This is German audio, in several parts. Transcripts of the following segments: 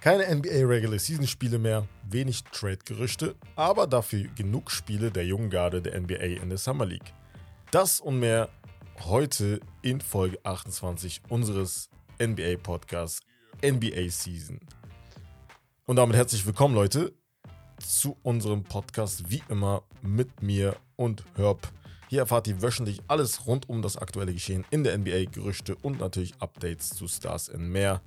Keine NBA Regular Season Spiele mehr, wenig Trade Gerüchte, aber dafür genug Spiele der jungen Garde der NBA in der Summer League. Das und mehr heute in Folge 28 unseres NBA Podcasts NBA Season. Und damit herzlich willkommen, Leute, zu unserem Podcast, wie immer mit mir und Herb. Hier erfahrt ihr wöchentlich alles rund um das aktuelle Geschehen in der NBA, Gerüchte und natürlich Updates zu Stars and mehr.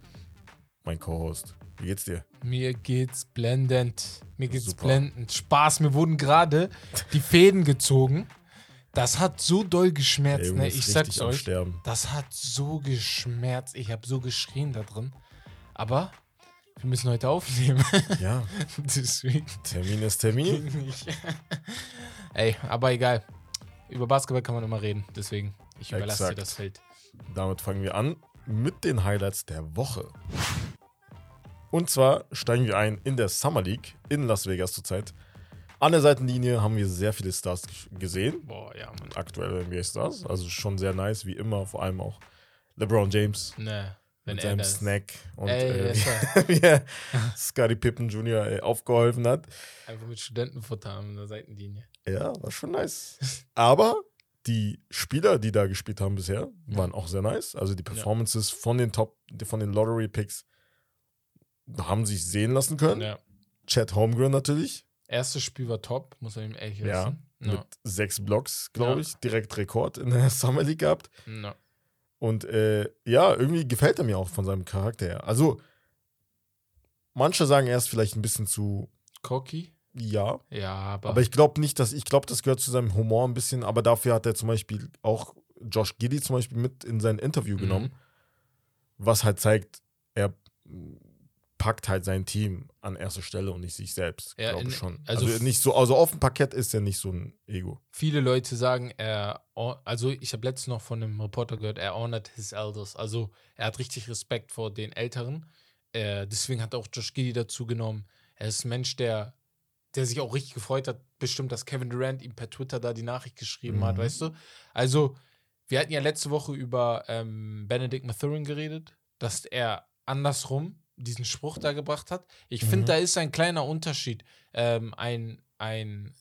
Mein Co-Host, wie geht's dir? Mir geht's blendend. Mir geht's Super. blendend. Spaß, mir wurden gerade die Fäden gezogen. Das hat so doll geschmerzt, Junge ne? Ich sag's euch. Sterben. Das hat so geschmerzt. Ich habe so geschrien da drin. Aber wir müssen heute aufnehmen. Ja, Deswegen. Termin ist Termin. Ey, aber egal. Über Basketball kann man immer reden. Deswegen, ich überlasse dir Exakt. das Feld. Damit fangen wir an mit den Highlights der Woche. Und zwar steigen wir ein in der Summer League in Las Vegas zurzeit. An der Seitenlinie haben wir sehr viele Stars gesehen. Boah, ja, Mann. Aktuelle NBA Stars. Also schon sehr nice, wie immer. Vor allem auch LeBron James Ne, wenn mit er seinem das. Snack und Ey, äh, war wie er Scottie Pippen Jr. aufgeholfen hat. einfach mit Studentenfutter an der Seitenlinie. Ja, war schon nice. Aber die Spieler, die da gespielt haben bisher, waren auch sehr nice. Also die Performances von den Top, von den Lottery Picks haben sich sehen lassen können. Ja. Chad Holmgren natürlich. Erstes Spiel war top, muss man ihm ehrlich Ja, lassen. mit Ja. sechs Blocks, glaube Ja. ich. Direkt Rekord in der Summer League gehabt. Ja. Und äh, ja, irgendwie gefällt er mir auch von seinem Charakter her. Also, manche sagen er ist vielleicht ein bisschen zu, Cocky? Ja. Ja, aber. Aber ich glaube nicht, dass, ich glaube, das gehört zu seinem Humor ein bisschen, aber dafür hat er zum Beispiel auch Josh Giddy zum Beispiel mit in sein Interview Mhm. genommen, was halt zeigt, er packt halt sein Team an erste Stelle und nicht sich selbst, Ja, glaube ich schon. also Also, nicht so, also auf dem Parkett ist er nicht so ein Ego. viele Leute sagen, er. Also, ich habe letztens noch von einem Reporter gehört, er honored his elders. Also, er hat richtig Respekt vor den Älteren. Äh, deswegen hat er auch Josh Giddy dazu genommen. Er ist ein Mensch, der, der sich auch richtig gefreut hat, bestimmt, dass Kevin Durant ihm per Twitter da die Nachricht geschrieben hat, Mhm. weißt du? Also, wir hatten ja letzte Woche über ähm, Benedict Mathurin geredet, dass er andersrum diesen Spruch da gebracht hat. Ich Mhm. finde, da ist ein kleiner Unterschied. Ähm, ein, ein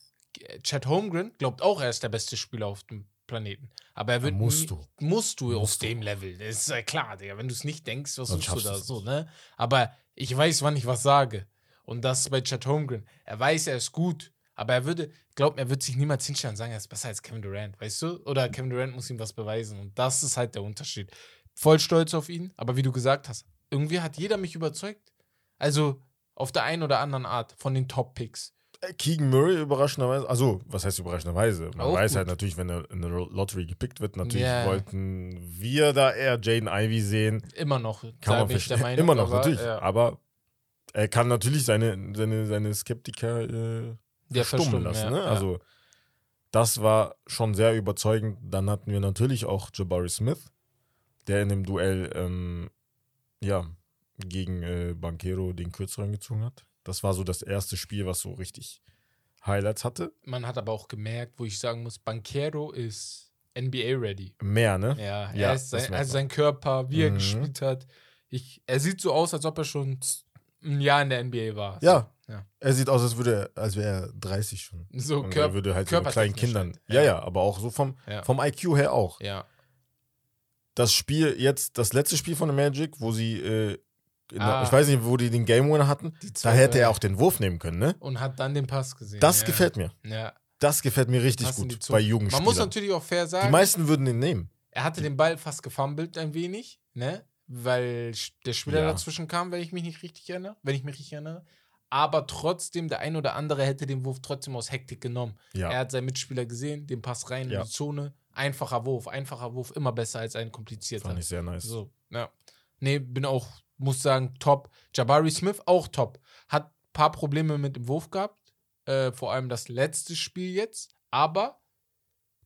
Chad Holmgren glaubt auch, er ist der beste Spieler auf dem Planeten. Aber er wird musst nie- du. Musst du auf Musst du. dem Level. Das ist ja klar, Digga. Wenn du es nicht denkst, was Sonst suchst du da so, ne? Aber ich weiß, wann ich was sage. Und das ist bei Chad Holmgren. Er weiß, er ist gut. Aber er würde, glaub mir, er wird sich niemals hinstellen und sagen, er ist besser als Kevin Durant, weißt du? Oder Kevin Durant muss ihm was beweisen. Und das ist halt der Unterschied. Voll stolz auf ihn, aber wie du gesagt hast, irgendwie hat jeder mich überzeugt. Also auf der einen oder anderen Art von den Top-Picks. Äh, Keegan Murray überraschenderweise, also was heißt überraschenderweise? Man Auch weiß gut. halt natürlich, wenn er in der Lottery gepickt wird, natürlich Ja. wollten wir da eher Jaden Ivy sehen. Immer noch. Kann man ich der. Meinung, Immer noch, aber, natürlich. Ja, Aber er kann natürlich seine, seine, seine Skeptiker äh, ja, verstummen lassen. ja, ne? ja. Also, das war schon sehr überzeugend. Dann hatten wir natürlich auch Jabari Smith, der in dem Duell ähm, ja, gegen äh, Banquero den Kürzeren gezogen hat. Das war so das erste Spiel, was so richtig Highlights hatte. Man hat aber auch gemerkt, wo ich sagen muss, Banquero ist NBA-ready. Mehr, ne? Ja, er Ja, ist sein, also sein Körper, wie er Mhm. gespielt hat. Ich, er sieht so aus, als ob er schon ein Jahr in der NBA war. Ja. ja. Er sieht aus, als, würde er, als wäre er 30 schon. So Und Körper. er würde halt so mit kleinen Kindern. halt. Ja, ja, aber auch so vom, Ja. vom IQ her auch. Ja. das Spiel jetzt, das letzte Spiel von der Magic, wo sie, äh, Ah. ich weiß nicht, wo die den Game Winner hatten, Die da hätte er auch den Wurf nehmen können, ne? Und hat dann den Pass gesehen. Das ja. gefällt mir. Ja. Das gefällt mir richtig die gut bei jungen Man muss natürlich auch fair Die sagen, meisten würden den nehmen. er hatte den Ball fast gefummelt ein wenig, ne? Weil der Spieler Ja. dazwischen kam, wenn ich mich nicht richtig erinnere, wenn ich mich richtig erinnere. Aber trotzdem, der ein oder andere hätte den Wurf trotzdem aus Hektik genommen. Ja. Er hat seinen Mitspieler gesehen, den Pass rein Ja. in die Zone. Einfacher Wurf, einfacher Wurf, immer besser als ein komplizierter. Fand ich sehr nice. So, ja. Nee, bin auch, muss sagen, top. Jabari Smith auch top. Hat ein paar Probleme mit dem Wurf gehabt. Äh, vor allem das letzte Spiel jetzt. Aber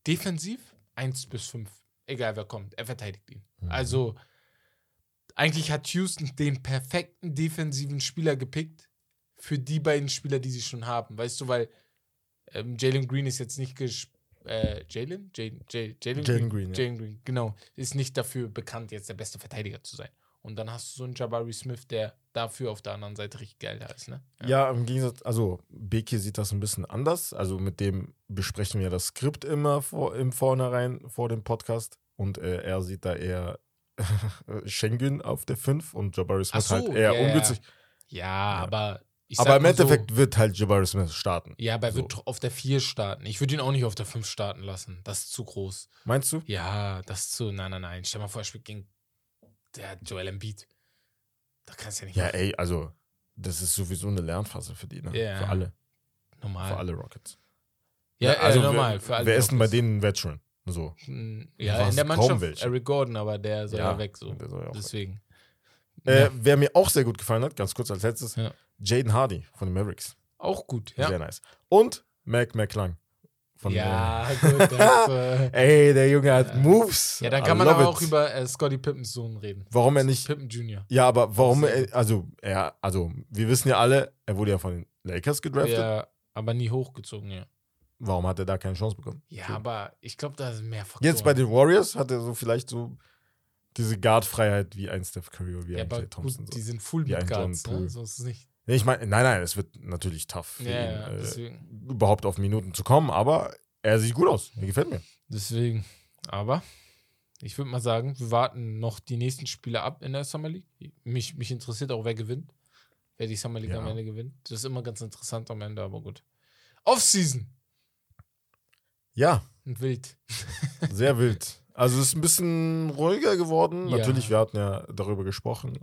defensiv 1 bis 5. Egal wer kommt, er verteidigt ihn. Mhm. Also, eigentlich hat Houston den perfekten defensiven Spieler gepickt für die beiden Spieler, die sie schon haben. Weißt du, weil ähm, Jalen Green ist jetzt nicht äh, Jalen? Jalen Jalen Green, ja. Jalen Green, genau. Ist nicht dafür bekannt, jetzt der beste Verteidiger zu sein. Und dann hast du so einen Jabari Smith, der dafür auf der anderen Seite richtig geil da ist, ne? Ja, im Gegensatz, also Beke sieht das ein bisschen anders. Also mit dem besprechen wir das Skript immer vor, im Vornherein vor dem Podcast. Und äh, er sieht da eher Schengen auf der 5 und Jabari Smith so, halt eher ja, ja. ungünstig. Ja, aber ich Aber sag im mal so, Endeffekt wird halt Jabari Smith starten. Ja, aber er so. wird auf der 4 starten. Ich würde ihn auch nicht auf der 5 starten lassen. Das ist zu groß. Meinst du? Ja, das ist zu. Nein, nein, nein. Stell mal vor, er spielt gegen der Joel Embiid. Da kannst du ja nicht Ja, machen. ey, also das ist sowieso eine Lernphase für die, ne? Ja. Für alle. normal. Für alle Rockets. Ja, also äh, normal. Für alle wer ist denn bei denen ein Veteran? So. Hm, Ja, Was? in der Mannschaft. Eric Gordon, aber der soll ja, weg so. soll ja auch weg. Deswegen. Äh, Ja, wer mir auch sehr gut gefallen hat, ganz kurz als letztes, Ja. Jaden Hardy von den Mavericks. auch gut, ja. Sehr nice. Und Mac McClung. Von ja, gut. Das, äh, Ey, der Junge hat Ja. Moves. ja, dann I kann man love aber it. auch über äh, Scotty Pippens Sohn reden. Warum er nicht. Pippen Jr. Ja, aber warum er. Also, er, also, wir wissen ja alle, er wurde ja von den Lakers gedraftet. Ja, aber nie hochgezogen, ja. Warum hat er da keine Chance bekommen? Ja, aber ich glaube, da sind mehr Faktoren. Jetzt bei den Warriors hat er so vielleicht so diese Guard-Freiheit wie ein Steph Curry oder wie ja, ein Clay Thompson. gut, So. die sind full Wie mit Guards, ne? So ist es nicht. Nee, ich meine, nein, nein, es wird natürlich tough Ja, ihn, ja, äh, überhaupt auf Minuten zu kommen, aber er sieht gut aus. Mir gefällt mir. Deswegen. Aber ich würde mal sagen, wir warten noch die nächsten Spiele ab in der Summer League. Mich, mich interessiert auch, wer gewinnt. Wer die Summer League Ja. am Ende gewinnt. Das ist immer ganz interessant am Ende, aber gut. Offseason Ja, wild. sehr wild. Also es ist ein bisschen ruhiger geworden. Ja. Natürlich, wir hatten ja darüber gesprochen.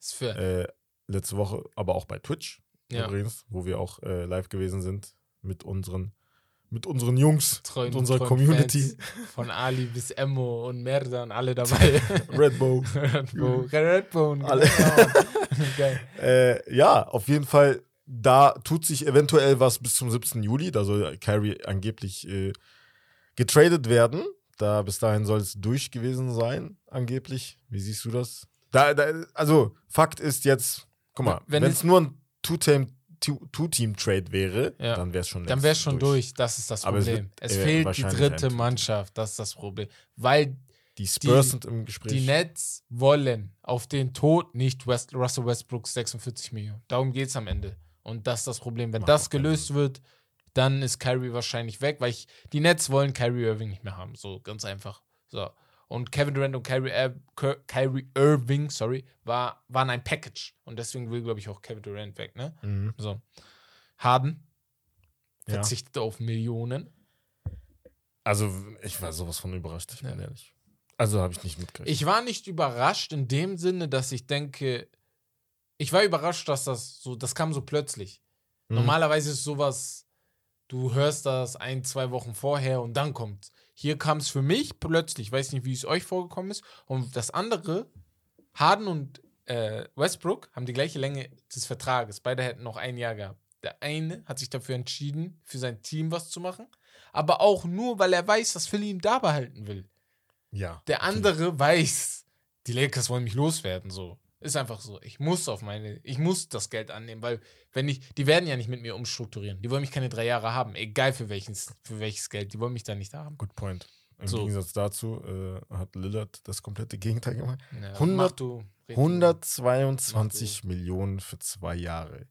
Ist für, Äh, letzte Woche, aber auch bei Twitch ja, übrigens, wo wir auch äh, live gewesen sind mit unseren, mit unseren Jungs, treuen, mit unserer Community. Fans Von Ali bis Emmo und Merda und alle dabei. Redbow. Redbone. Redbone. Alle. genau. Geil. Äh, ja, auf jeden Fall, da tut sich eventuell was bis zum 17. Juli. Da soll Kyrie angeblich äh, getradet werden. Da bis dahin soll es durch gewesen sein, angeblich. Wie siehst du das? Da, da, also, Fakt ist jetzt, guck mal, Wenn es- es nur ein Two-Team- Two- Two-Team-Trade wäre, Ja. dann wäre es schon Dann wäre es schon durch. Das ist das es Problem. wird, Es, äh, fehlt die dritte Mannschaft. Das ist das Problem. Weil Die Spurs Die- sind im Gespräch. die Nets wollen auf den Tod nicht West, Russell Westbrooks 46 Millionen. Darum geht es am Ende. Und das ist das Problem. Wenn Macht das gelöst wird, dann ist Kyrie wahrscheinlich weg, weil ich, die Nets wollen Kyrie Irving nicht mehr haben. So ganz einfach. So. Und Kevin Durant und Kyrie, Ir Kyrie Irving, sorry, war, waren ein Package. Und deswegen will, glaube ich, auch Kevin Durant weg, ne? Mhm. So. Harden Ja. verzichtet auf Millionen. Also, ich war sowas von überrascht, ich bin Ja. ehrlich. Also, habe ich nicht mitgekriegt. Ich war nicht überrascht in dem Sinne, dass ich denke, ich war überrascht, dass das so, das kam so plötzlich. Mhm. Normalerweise ist sowas, du hörst das ein, zwei Wochen vorher und dann kommt. Hier kam es für mich plötzlich, ich weiß nicht, wie es euch vorgekommen ist. Und das andere, Harden und äh, Westbrook haben die gleiche Länge des Vertrages. Beide hätten noch ein Jahr gehabt. Der eine hat sich dafür entschieden, für sein Team was zu machen, aber auch nur, weil er weiß, dass Philly ihn da behalten will. Ja. Der andere weiß, die Lakers wollen mich loswerden, so. Ist einfach so. Ich muss auf meine, ich muss das Geld annehmen, weil wenn ich, die werden ja nicht mit mir umstrukturieren. Die wollen mich keine drei Jahre haben, egal für welches, für welches Geld. Die wollen mich da nicht haben. Good point. Im So. Gegensatz dazu äh, hat Lillard das komplette Gegenteil gemacht. Ja, 100 mach du, red du. 122 Millionen für zwei Jahre.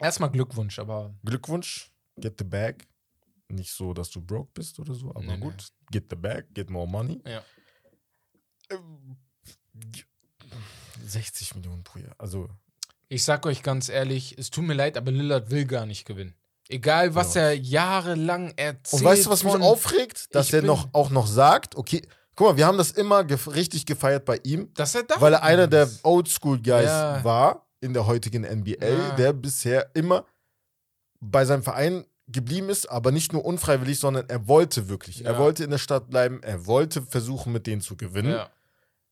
Erstmal Glückwunsch, aber Glückwunsch, get the bag. Nicht so, dass du broke bist oder so, aber Nee, nee. gut. Get the bag, get more money. Ja. Ähm, 60 Millionen pro Jahr. Also, ich sag euch ganz ehrlich, es tut mir leid, aber Lillard will gar nicht gewinnen. Egal, was Ja. er jahrelang erzählt. und weißt du, was mich aufregt? Dass er noch, auch noch sagt, okay, guck mal, wir haben das immer gef richtig gefeiert bei ihm, Dass er da weil er einer der. Oldschool-Guys Ja. war in der heutigen NBA, Ja. der bisher immer bei seinem Verein geblieben ist, aber nicht nur unfreiwillig, sondern er wollte wirklich. Er Ja. wollte in der Stadt bleiben, er wollte versuchen, mit denen zu gewinnen. Ja.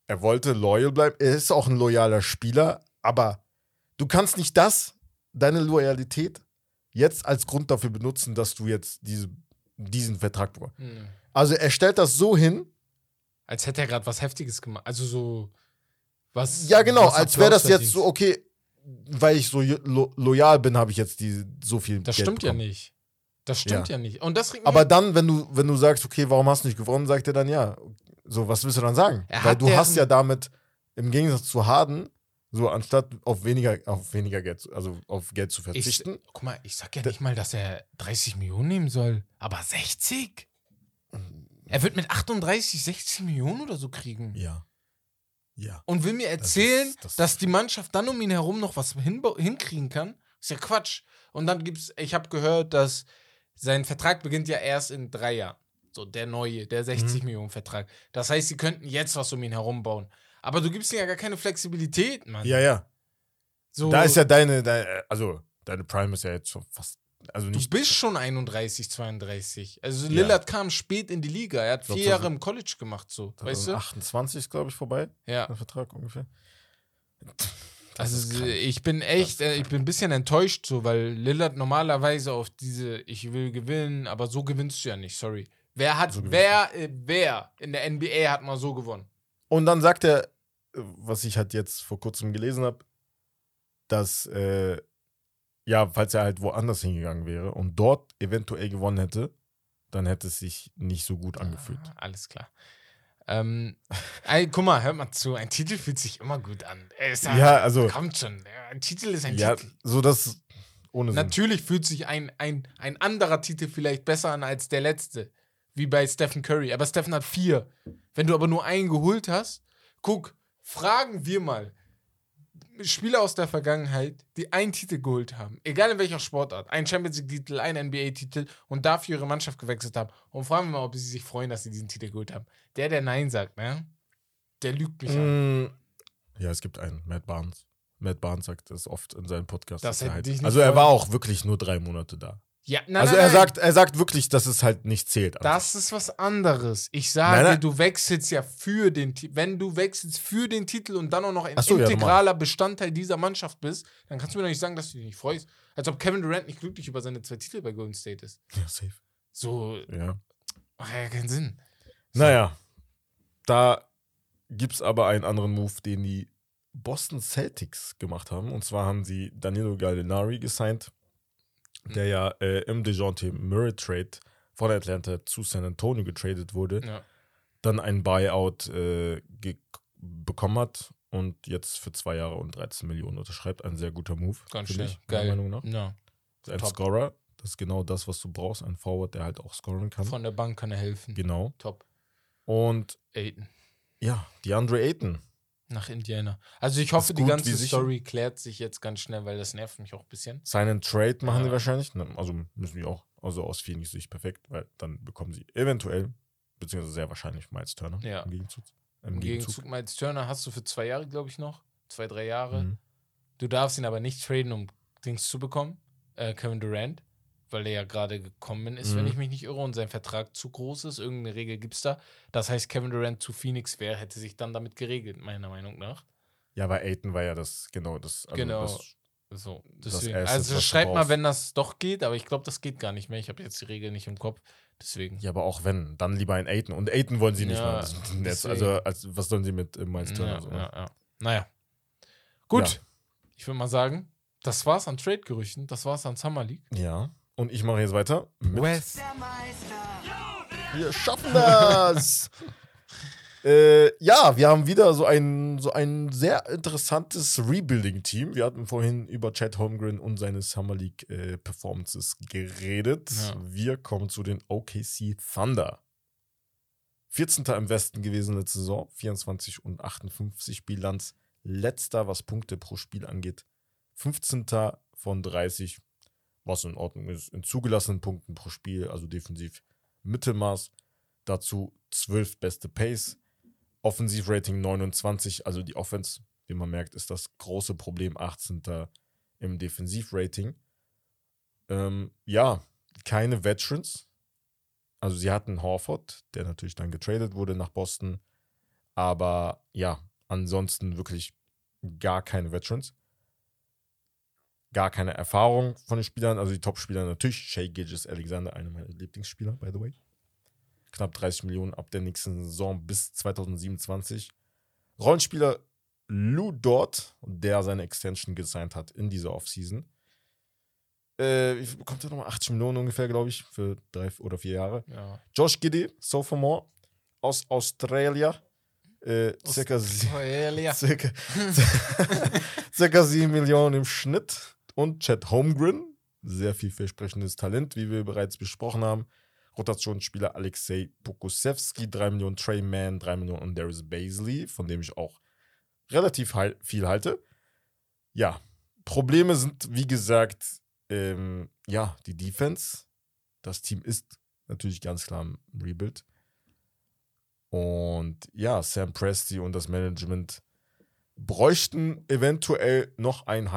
Er wollte loyal bleiben. Er ist auch ein loyaler Spieler, aber du kannst nicht das, deine Loyalität, jetzt als Grund dafür benutzen, dass du jetzt diese, diesen Vertrag bekommst. Hm. Also er stellt das so hin, Als hätte er gerade was Heftiges gemacht. Also so was. ja genau, was als wäre das jetzt so, okay, weil ich so lo loyal bin, habe ich jetzt die, so viel Das Geld stimmt ja bekommen. nicht. Das stimmt ja, nicht. Und das Aber dann, wenn du, wenn du sagst, okay, warum hast du nicht gewonnen, sagt er dann ja. So, was willst du dann sagen? Er Weil du hast ja damit im Gegensatz zu Harden, so anstatt auf weniger, auf weniger Geld, zu- also auf Geld zu Ich, verzichten. guck mal, ich sag ja nicht mal, dass er 30 Millionen nehmen soll, aber 60? Er wird mit 38 60 Millionen oder so kriegen. ja. Ja. Und will mir erzählen, das ist- dass die Mannschaft dann um ihn herum noch was hinkriegen kann? Ist ja Quatsch. Und dann gibt's, ich habe gehört, dass sein Vertrag beginnt ja erst in drei Jahren. So, der neue, der 60 Mhm. Millionen Vertrag. Das heißt, sie könnten jetzt was um ihn herum bauen. Aber du gibst ihm ja gar keine Flexibilität, Mann. Ja, ja. so, Da ist ja deine, deine, also deine Prime ist ja jetzt schon fast, also Du nicht. bist schon 31, 32. Also Ja. Lillard kam spät in die Liga. Er hat glaub, vier Jahre im College gemacht, so. Weißt du? 28 ist, glaube ich, vorbei, Ja. der Vertrag ungefähr. Das Also ich bin echt, äh, ich bin ein bisschen enttäuscht so, weil Lillard normalerweise auf diese, ich will gewinnen, aber so gewinnst du ja nicht, sorry. Wer hat, So wer, äh, wer in der NBA hat mal so gewonnen? Und dann sagt er, was ich halt jetzt vor kurzem gelesen habe, dass, äh, ja, falls er halt woanders hingegangen wäre und dort eventuell gewonnen hätte, dann hätte es sich nicht so gut angefühlt. Ah, alles klar. Ähm, ey, guck mal, hört mal zu, ein Titel fühlt sich immer gut an. Ey, ist ja, Ja, also, kommt schon, ja, ein Titel ist ein ja, Titel. so das ohne Sinn. Natürlich fühlt sich ein, ein, ein anderer Titel vielleicht besser an als der letzte. Wie bei Stephen Curry. Aber Stephen hat vier. Wenn du aber nur einen geholt hast, guck, fragen wir mal Spieler aus der Vergangenheit, die einen Titel geholt haben, egal in welcher Sportart, einen Champions League-Titel, einen NBA-Titel und dafür ihre Mannschaft gewechselt haben. Und fragen wir mal, ob sie sich freuen, dass sie diesen Titel geholt haben. Der, der Nein sagt, ne? Der lügt mich an. Mm, Ja, es gibt einen, Matt Barnes. Matt Barnes sagt das oft in seinem Podcast. Das dass er halt, also er war auch wirklich nur drei Monate da. Ja, nein, also nein, er nein. sagt, er sagt wirklich, dass es halt nicht zählt. Das ist was anderes. Ich sage, Nein, du wechselst ja für den Titel. Wenn du wechselst für den Titel und dann auch noch ein so, ja, integraler Bestandteil dieser Mannschaft bist, dann kannst du mir doch nicht sagen, dass du dich nicht freust. Als ob Kevin Durant nicht glücklich über seine zwei Titel bei Golden State ist. Ja, safe. So, Ja. macht ja keinen Sinn. Naja, da gibt es aber einen anderen Move, den die Boston Celtics gemacht haben. Und zwar haben sie Danilo Gallinari gesigned, der ja äh, im DeJounte Murray Trade von Atlanta zu San Antonio getradet wurde. Ja. Dann ein Buyout äh, bekommen hat und jetzt für zwei Jahre und 13 Millionen unterschreibt. Ein sehr guter Move. Ganz schnell. ich, meiner Geil. Meinung nach. Ja. Ein Top. Scorer, das ist genau das, was du brauchst. Ein Forward, der halt auch scoren kann. Von der Bank kann er helfen. Genau. Top. Und Aiden. ja, DeAndre Ayton. Nach Indiana. Also ich hoffe, die gut, ganze. Story klärt sich jetzt ganz schnell, weil das nervt mich auch ein bisschen. Seinen Trade machen Ja. die wahrscheinlich. Ne, Also müssen wir auch. Also aus Phoenix Sicht perfekt, weil dann bekommen sie eventuell, beziehungsweise sehr wahrscheinlich Miles Turner Ja. im Gegenzug. Im Im Gegenzug. Gegenzug Miles Turner hast du für zwei Jahre, glaube ich, noch. Zwei, drei Jahre. Mhm. Du darfst ihn aber nicht traden, um Dings zu bekommen. Äh, Kevin Durant, weil der ja gerade gekommen ist, wenn Mhm. ich mich nicht irre, und sein Vertrag zu groß ist. Irgendeine Regel gibt es da. Das heißt, Kevin Durant zu Phoenix wäre, hätte sich dann damit geregelt, meiner Meinung nach. Ja, weil Ayton war ja das, genau das. Also Genau. Das, So, Das deswegen. Asset, was also schreibt mal, wenn das doch geht, aber ich glaube, das geht gar nicht mehr. Ich habe jetzt die Regel nicht im Kopf. Deswegen. ja, aber auch wenn, dann lieber ein Ayton. Und Ayton wollen sie nicht Ja, mal. Das, also, als, was sollen sie mit äh, Miles Turner? Ja, so, ja, ja. Naja. Gut. Ja. Ich würde mal sagen, das war's an Trade-Gerüchten. Das war's an Summer League. ja. Und ich mache jetzt weiter. Mit Wes. Wir schaffen das! äh, ja, wir haben wieder so ein, so ein sehr interessantes Rebuilding-Team. Wir hatten vorhin über Chad Holmgren und seine Summer League äh, Performances geredet. Ja. Wir kommen zu den OKC Thunder. 14. im Westen gewesen letzte Saison, 24 und 58 Bilanz. Letzter, was Punkte pro Spiel angeht. 15. von 30, was in Ordnung ist. In zugelassenen Punkten pro Spiel, also defensiv Mittelmaß. Dazu 12 beste Pace. Offensivrating 29, also die Offense, wie man merkt, ist das große Problem. 18. im Defensivrating. Ähm, ja, keine Veterans. Also sie hatten Horford, der natürlich dann getradet wurde nach Boston. Aber ja, ansonsten wirklich gar keine Veterans. Gar keine Erfahrung von den Spielern. Also die Top-Spieler natürlich. Shea Gilgis Alexander, einer meiner Lieblingsspieler, by the way. Knapp 30 Millionen ab der nächsten Saison bis 2027. Rollenspieler Lou Dort, der seine Extension gesigned hat in dieser Offseason. Äh, wie viel bekommt er nochmal? 80 Millionen ungefähr, glaube ich, für drei oder vier Jahre. Ja. Josh Giddy, Sophomore aus Australia. Äh, circa, Australia. circa, circa 7 Millionen im Schnitt. Und Chad Holmgren, sehr vielversprechendes Talent, wie wir bereits besprochen haben. Rotationsspieler Alexei Pokusevski, 3 Millionen Trey Mann, 3 Millionen und Darius Baisley, von dem ich auch relativ viel halte. Ja, Probleme sind, wie gesagt, ähm, ja, die Defense. Das Team ist natürlich ganz klar im Rebuild. Und ja, Sam Presti und das Management bräuchten eventuell noch ein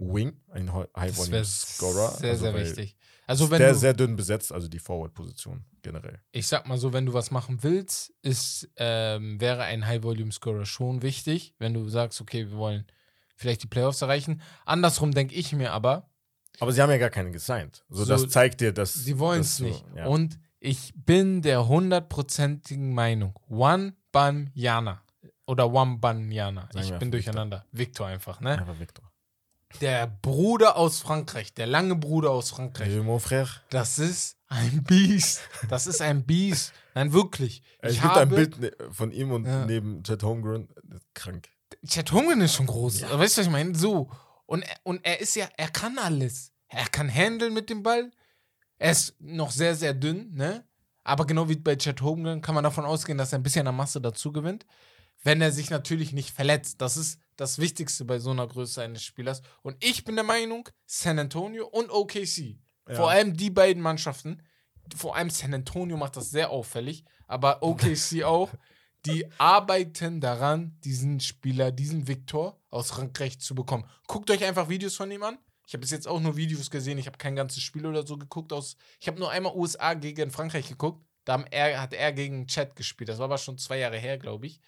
High-Volume-Wing, ein High-Volume-Scorer. sehr, Also, sehr wichtig. Also wenn der du, sehr dünn besetzt, also die Forward-Position generell. ich sag mal so, wenn du was machen willst, ist, ähm, wäre ein High-Volume-Scorer schon wichtig. Wenn du sagst, okay, wir wollen vielleicht die Playoffs erreichen. Andersrum denke ich mir aber, Aber sie haben ja gar keinen gesigned. So, So, das zeigt dir, dass. sie wollen es nicht. Ja. Und ich bin der hundertprozentigen Meinung, One Banyana oder One Banyana, ich bin durcheinander, Victor einfach, ne? Einfach Victor. Der Bruder aus Frankreich, der lange Bruder aus Frankreich, mon frère. das ist ein Biest. Das ist ein Biest. Nein, wirklich. Es Ich gibt ein Bild ne- von ihm und Ja. neben Chad Holmgren. Krank. Chad Holmgren ist schon groß. Weißt du, was ich meine? So. Und, er- und er ist ja, er kann alles. Er kann handeln mit dem Ball. Er ist noch sehr, sehr dünn, ne? Aber genau wie bei Chad Holmgren kann man davon ausgehen, dass er ein bisschen an Masse dazu gewinnt. Wenn er sich natürlich nicht verletzt. Das ist das Wichtigste bei so einer Größe eines Spielers. Und ich bin der Meinung, San Antonio und OKC, Ja. vor allem die beiden Mannschaften, vor allem San Antonio macht das sehr auffällig, aber OKC auch, die arbeiten daran, diesen Spieler, diesen Victor aus Frankreich zu bekommen. Guckt euch einfach Videos von ihm an. Ich habe bis jetzt auch nur Videos gesehen, ich habe kein ganzes Spiel oder so geguckt. Aus, ich habe nur einmal USA gegen Frankreich geguckt. Da er, hat er gegen Chad gespielt. Das war aber schon zwei Jahre her, glaube ich.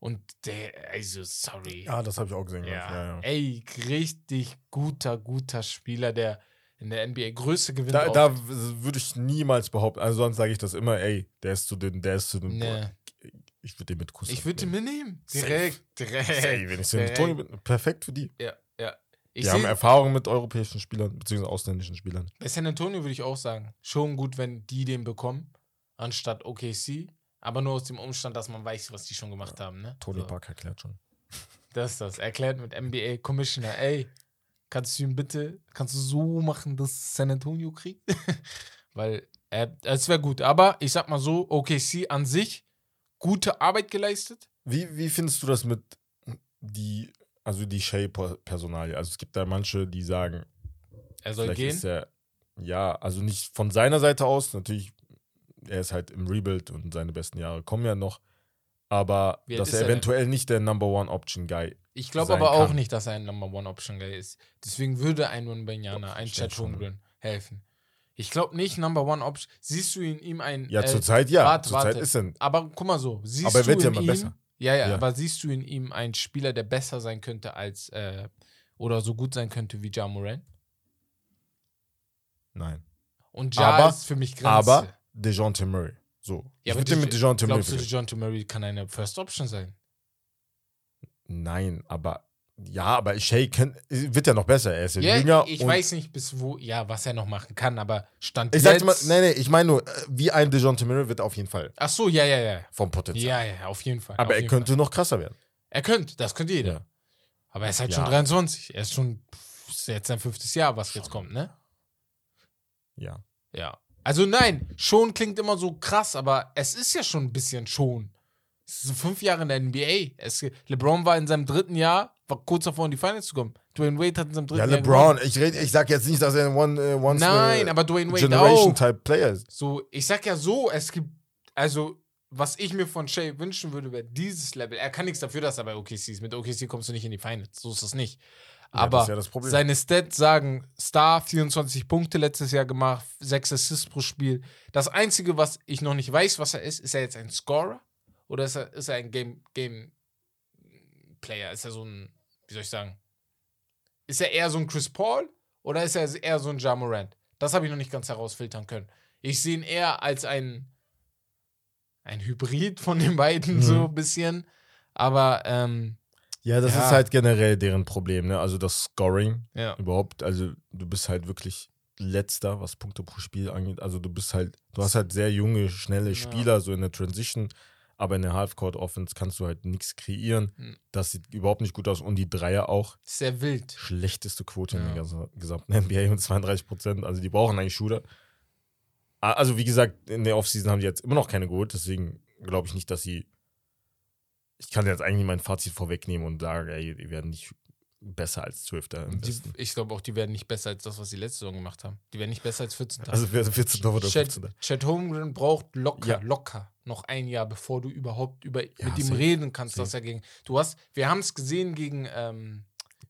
Und der, also, sorry. Ja, das habe ich auch gesehen. Ja. Ja. Ja. Ey, richtig guter, guter Spieler, der in der NBA Größe gewinnt. Da, da würde ich niemals behaupten. Also sonst sage ich das immer, ey, der ist zu dünn, der ist zu dünn. Nee. Ich würde den mit Kuss ich würde aufnehmen. mitnehmen. Safe. Direkt, direkt. Ey, wenn ich direkt. Antonio bin, perfekt für die. Ja, ja. Ich Die haben Erfahrung mit europäischen Spielern, beziehungsweise ausländischen Spielern. bei San Antonio würde ich auch sagen, schon gut, wenn die den bekommen, anstatt OKC. Aber nur aus dem Umstand, dass man weiß, was die schon gemacht haben. Ne? Tony So, Park erklärt schon. Das ist das. Erklärt mit NBA Commissioner, ey, kannst du ihn bitte, kannst du so machen, dass San Antonio kriegt? Weil äh, es wäre gut. Aber ich sag mal so, OKC an sich, gute Arbeit geleistet. Wie, wie findest du das mit die, also die Shea-Personalie? Also es gibt da manche, die sagen, Er soll gehen. er, ja, also nicht von seiner Seite aus, natürlich, er ist halt im Rebuild und seine besten Jahre kommen ja noch, aber dass ist er er denn? eventuell nicht der Number One Option Guy. Ich glaube aber auch kann. nicht, dass er ein Number One Option Guy ist. Deswegen würde ein Wembanyama, ein Chad schon. Holmgren helfen. Ich glaube nicht Number One Option. Siehst du in ihm ein. Ja, äh, zurzeit ja. warte, zurzeit warte. ist er. Aber guck mal so, siehst Aber er wird du ja ihm, besser. Ja, ja, Ja. aber siehst du in ihm einen Spieler, der besser sein könnte als äh, oder so gut sein könnte wie Ja Moran? Nein. Und Ja Aber- ist für mich Grenze. Aber DeJounte Murray. So. ja, ich würde mit DeJounte Murray. Glaubst du. DeJounte Murray kann eine First Option sein? Nein, aber ja, aber Shea kann, wird ja noch besser. Er ist ja, Ja, jünger. ich weiß nicht, bis wo, ja, was er noch machen kann, aber Stand Ich jetzt. mal, nee, nee, ich meine nur, äh, wie ein DeJounte Murray wird auf jeden Fall Ach so, ja, ja, ja. vom Potenzial. Ja, ja, auf jeden Fall. aber er könnte noch krasser werden. Fall. Er könnte, das könnte jeder. Ja. Aber er ist halt Ja. schon 23. Er ist schon pff, ist jetzt sein fünftes Jahr, was jetzt kommt, ne? Ja. Ja. Also nein, schon klingt immer so krass, aber es ist ja schon ein bisschen schon. Es sind fünf Jahre in der NBA. Es, LeBron war in seinem dritten Jahr, war kurz davor in die Finals zu kommen. Dwayne Wade hat in seinem dritten Ja, Jahr LeBron, ich, red, ich sag jetzt nicht, dass er ein One, äh, once Nein, aber Dwayne Wade Generation auch. Type Player ist. So, ich sag ja so, es gibt, also, was ich mir von Shay wünschen würde, wäre dieses Level. Er kann nichts dafür, dass er bei OKC ist. Mit OKC kommst du nicht in die Finals. So ist das nicht. Ja, Aber ja Problem. seine Stats sagen, Star 24 Punkte letztes Jahr gemacht, 6 Assists pro Spiel. Das Einzige, was ich noch nicht weiß, was er ist, ist er jetzt ein Scorer? Oder ist er, ist er ein Game, Game Player? Ist er so ein, wie soll ich sagen? Ist er eher so ein Chris Paul? Oder ist er eher so ein Ja Morant? Das habe ich noch nicht ganz herausfiltern können. Ich sehe ihn eher als ein, ein Hybrid von den beiden, Mhm. so ein bisschen. Aber, ähm, Ja, das Ja. ist halt generell deren Problem, ne? Also das Scoring ja. überhaupt, also du bist halt wirklich letzter, was Punkte pro Spiel angeht. Also du bist halt, du hast halt sehr junge, schnelle Ja. Spieler, so in der Transition. aber in der Half-Court-Offense kannst du halt nichts kreieren. Hm. Das sieht überhaupt nicht gut aus. Und die Dreier auch. Sehr wild. Schlechteste Quote in Ja. der gesamten NBA mit 32 Prozent. Also die brauchen eigentlich Shooter. Also wie gesagt, in der Offseason haben die jetzt immer noch keine geholt. Deswegen glaube ich nicht, dass sie. Ich kann jetzt eigentlich mein Fazit vorwegnehmen und sagen, ey, die werden nicht besser als 12. im Die, Westen. ich glaube auch, die werden nicht besser als das, was sie letzte Saison gemacht haben. Die werden nicht besser als 14. Also wer 14. oder Chad, 15. Chad Holmgren braucht locker, Ja. locker noch ein Jahr, bevor du überhaupt über, Ja, mit ihm reden kannst, dass er gegen. Du hast, wir haben es gesehen gegen, ähm,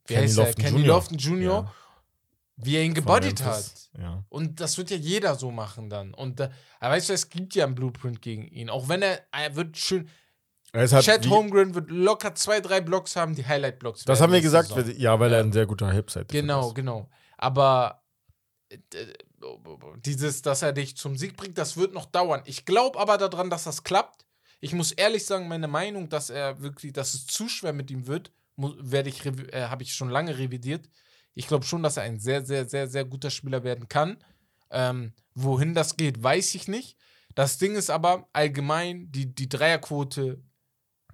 wie Kenny heißt er? Lofton Kenny Jr. Lofton Jr., Ja. wie er ihn gebodied hat. Und das wird ja jeder so machen dann. Und äh, aber weißt du, es gibt ja einen Blueprint gegen ihn. Auch wenn er, er wird schön. Ist halt Chad Holmgren wird locker zwei, drei Blocks haben, die Highlight-Blocks. Das haben wir gesagt, Saison. ja, weil er ein sehr guter Halbzeit Genau, genau. Aber äh, dieses, dass er dich zum Sieg bringt, das wird noch dauern. Ich glaube aber daran, dass das klappt. Ich muss ehrlich sagen, meine Meinung, dass er wirklich, dass es zu schwer mit ihm wird, werde ich, äh, habe ich schon lange revidiert. Ich glaube schon, dass er ein sehr, sehr, sehr, sehr guter Spieler werden kann. Ähm, wohin das geht, weiß ich nicht. Das Ding ist aber allgemein, die, die Dreierquote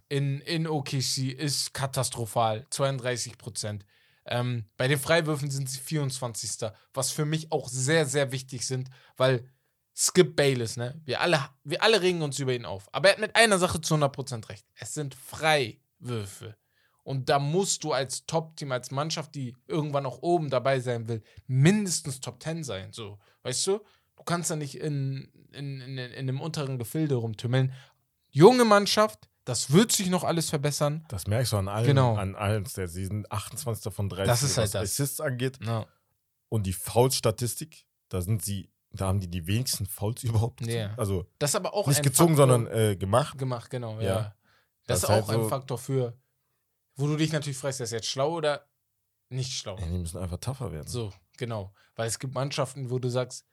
in, in OKC ist katastrophal. 32 Prozent. Ähm, bei den Freiwürfen sind sie 24. Was für mich auch sehr, sehr wichtig sind, weil Skip Bayless, ne? Wir alle, wir alle regen uns über ihn auf. Aber er hat mit einer Sache zu 100% recht. Es sind Freiwürfe. Und da musst du als Top-Team, als Mannschaft, die irgendwann auch oben dabei sein will, mindestens Top 10 sein. So, weißt du? Du kannst da nicht in, in, in, in einem unteren Gefilde rumtümmeln. Junge Mannschaft, das wird sich noch alles verbessern. Das merkst du an allen, Genau. an allen der Season. 28 von 30, Das ist halt was das. Assists angeht. Ja. Und die Foul-Statistik, da sind sie, da haben die die wenigsten Fouls überhaupt. Ja. Also Das aber auch nicht gezogen, Faktor- sondern äh, gemacht. gemacht, genau, Ja. ja. Das, Das ist halt auch ein so- Faktor für, wo du dich natürlich fragst, ist jetzt schlau oder nicht schlau? Ja, die müssen einfach tougher werden. So, genau. Weil es gibt Mannschaften, wo du sagst,